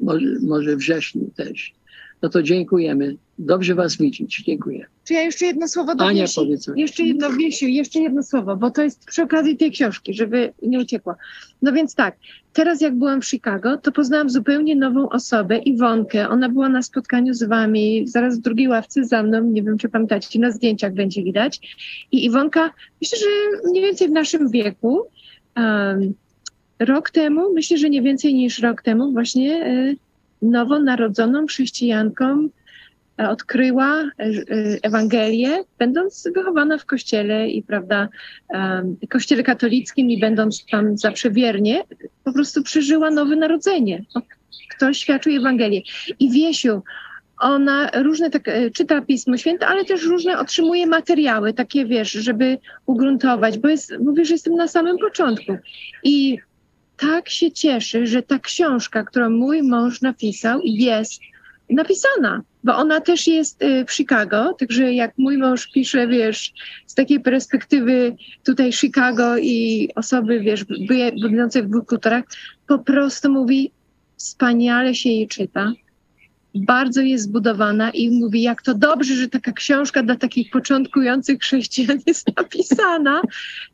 S2: może, może wrześniu też. no to dziękujemy. Dobrze Was widzieć. Dziękuję.
S3: Czy ja jeszcze jedno słowo do
S2: Ania,
S3: Wiesi?
S2: powiedz.
S3: Jeszcze jedno, Wiesiu, jeszcze jedno słowo, bo to jest przy okazji tej książki, żeby nie uciekła. No więc tak, teraz jak byłam w Chicago, to poznałam zupełnie nową osobę, Iwonkę. Ona była na spotkaniu z wami, zaraz w drugiej ławce za mną, nie wiem czy pamiętacie, na zdjęciach będzie widać. I Iwonka, myślę, że mniej więcej w naszym wieku, um, rok temu, myślę, że nie więcej niż rok temu, właśnie y, nowonarodzoną chrześcijanką odkryła e, e, Ewangelię, będąc wychowana w kościele i prawda, kościele katolickim i będąc tam zawsze wiernie, po prostu przeżyła nowe narodzenie. O, Ktoś świadczył Ewangelię. I Wiesiu, ona różne tak, e, czyta Pismo Święte, ale też różne otrzymuje materiały, takie wiesz, żeby ugruntować, bo jest, mówię, że jestem na samym początku. I tak się cieszy, że ta książka, którą mój mąż napisał, jest napisana, bo ona też jest y, w Chicago, także jak mój mąż pisze, wiesz, z takiej perspektywy tutaj Chicago i osoby, wiesz, będącej w dwóch kulturach, po prostu mówi, wspaniale się jej czyta, bardzo jest zbudowana i mówi, jak to dobrze, że taka książka dla takich początkujących chrześcijan jest <laughs> napisana.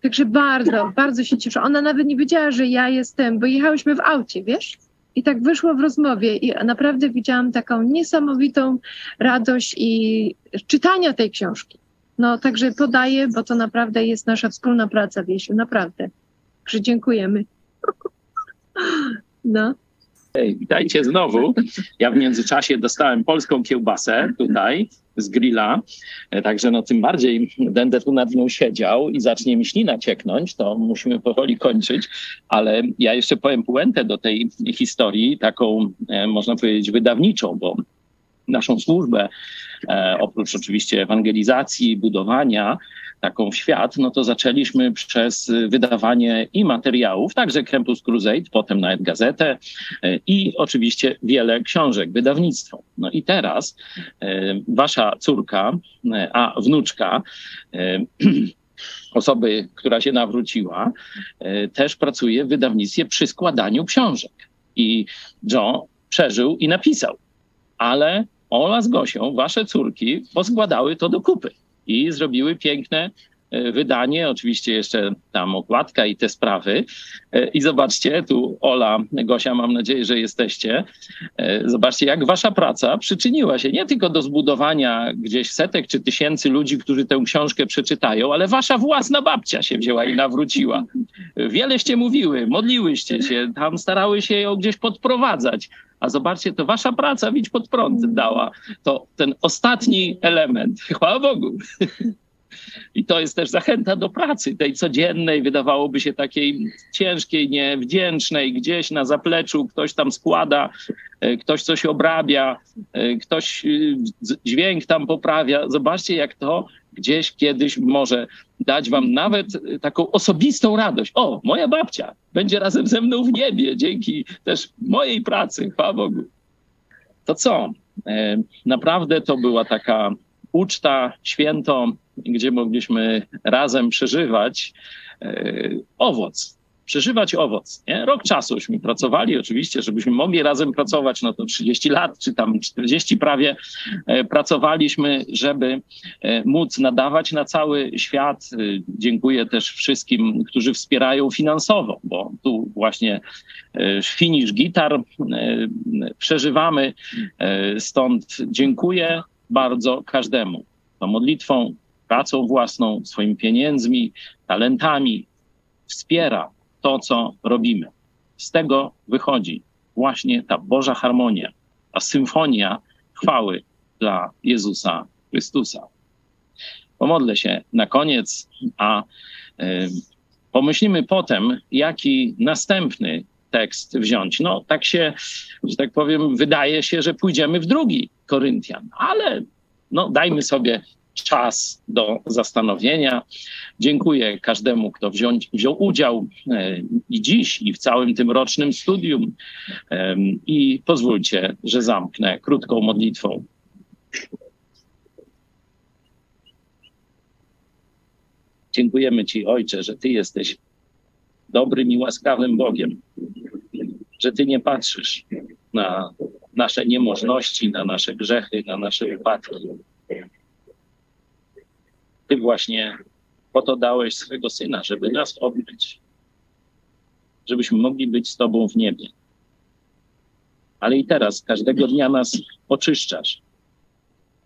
S3: Także bardzo, bardzo się cieszę. Ona nawet nie wiedziała, że ja jestem, bo jechałyśmy w aucie, wiesz? I tak wyszło w rozmowie i naprawdę widziałam taką niesamowitą radość i czytania tej książki. No także podaję, bo to naprawdę jest nasza wspólna praca, Wiesiu, naprawdę. Także dziękujemy. <laughs> No.
S1: Hej, witajcie znowu. Ja w międzyczasie dostałem polską kiełbasę tutaj z grilla, E, także no tym bardziej będę tu nad nią siedział i zacznie mi ślina cieknąć, to musimy powoli kończyć, ale ja jeszcze powiem puentę do tej historii, taką e, można powiedzieć wydawniczą, bo naszą służbę, e, oprócz oczywiście ewangelizacji, budowania taką w świat, no to zaczęliśmy przez wydawanie i materiałów, także Campus Crusade, potem nawet gazetę e, i oczywiście wiele książek, wydawnictwo. No i teraz e, wasza córka, e, a wnuczka, e, <clears throat> osoby, która się nawróciła, e, też pracuje w wydawnictwie przy składaniu książek. I John przeżył i napisał, ale Ola z Gosią, wasze córki, poskładały to do kupy i zrobiły piękne wydanie, oczywiście jeszcze tam okładka i te sprawy. E, I zobaczcie, tu Ola, Gosia, mam nadzieję, że jesteście. E, Zobaczcie, jak wasza praca przyczyniła się nie tylko do zbudowania gdzieś setek czy tysięcy ludzi, którzy tę książkę przeczytają, ale wasza własna babcia się wzięła i nawróciła. Wieleście mówiły, modliłyście się, tam starały się ją gdzieś podprowadzać. A zobaczcie, to wasza praca widź pod prąd dała. To ten ostatni element. Chwała Bogu. I to jest też zachęta do pracy, tej codziennej, wydawałoby się takiej ciężkiej, niewdzięcznej, gdzieś na zapleczu ktoś tam składa, e, ktoś coś obrabia, e, ktoś z- dźwięk tam poprawia. Zobaczcie, jak to gdzieś kiedyś może dać wam nawet taką osobistą radość. O, moja babcia będzie razem ze mną w niebie dzięki też mojej pracy, chwała Bogu. To co? E, Naprawdę to była taka uczta, święto, gdzie mogliśmy razem przeżywać e, owoc. Przeżywać owoc. Nie? Rok czasuśmy pracowali, oczywiście, żebyśmy mogli razem pracować, no to 30 lat, czy tam 40 prawie e, pracowaliśmy, żeby e, móc nadawać na cały świat. Dziękuję też wszystkim, którzy wspierają finansowo, bo tu właśnie finish gitar przeżywamy. Stąd dziękuję bardzo każdemu. To modlitwą, pracą własną, swoimi pieniędzmi, talentami wspiera to, co robimy. Z tego wychodzi właśnie ta Boża harmonia, ta symfonia chwały dla Jezusa Chrystusa. Pomodlę się na koniec, a e, pomyślimy potem, jaki następny tekst wziąć. No, tak się, że tak powiem, wydaje się, że pójdziemy w drugi Koryntian, ale no, dajmy sobie czas do zastanowienia. Dziękuję każdemu, kto wziąć, wziął udział e, i dziś, i w całym tym rocznym studium. I pozwólcie, że zamknę krótką modlitwą. Dziękujemy Ci, Ojcze, że Ty jesteś dobrym i łaskawym Bogiem, że Ty nie patrzysz na nasze niemożności, na nasze grzechy, na nasze wypadki. Ty właśnie po to dałeś swego syna, żeby nas obmyć, żebyśmy mogli być z Tobą w niebie. Ale i teraz każdego dnia nas oczyszczasz,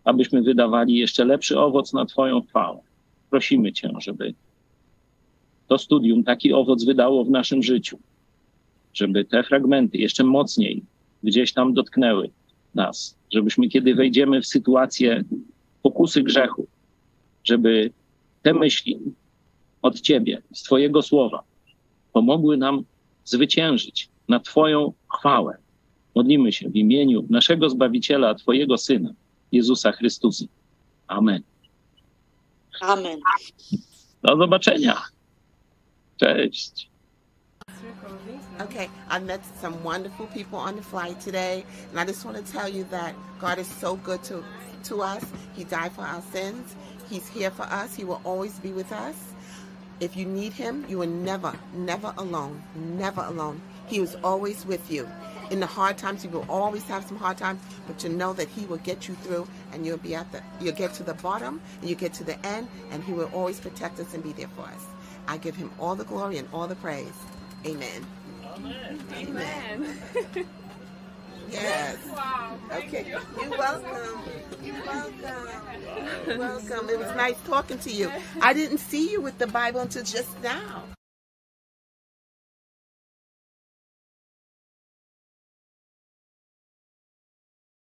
S1: abyśmy wydawali jeszcze lepszy owoc na Twoją chwałę. Prosimy Cię, żeby to studium taki owoc wydało w naszym życiu, żeby te fragmenty jeszcze mocniej gdzieś tam dotknęły nas, żebyśmy kiedy wejdziemy w sytuację pokusy grzechu, żeby te myśli od Ciebie, z Twojego słowa, pomogły nam zwyciężyć na Twoją chwałę. Modlimy się w imieniu naszego Zbawiciela, Twojego Syna, Jezusa Chrystusa. Amen.
S19: Amen.
S1: Do zobaczenia. Cześć.
S25: Okay, I met some wonderful people on the flight today, and I just want to tell you that God is so good to, to us. He died for our sins. He's here for us. He will always be with us. If you need Him, you are never, never alone. Never alone. He is always with you. In the hard times, you will always have some hard times, but you know that He will get you through, and you'll be at the, you'll get to the bottom, and you get to the end, and He will always protect us and be there for us. I give Him all the glory and all the praise. Amen. Amen. <laughs> Yes.
S26: Wow.
S25: Okay. You're welcome. You're welcome. You're welcome. It was nice talking to you. I didn't see you with the Bible until just now.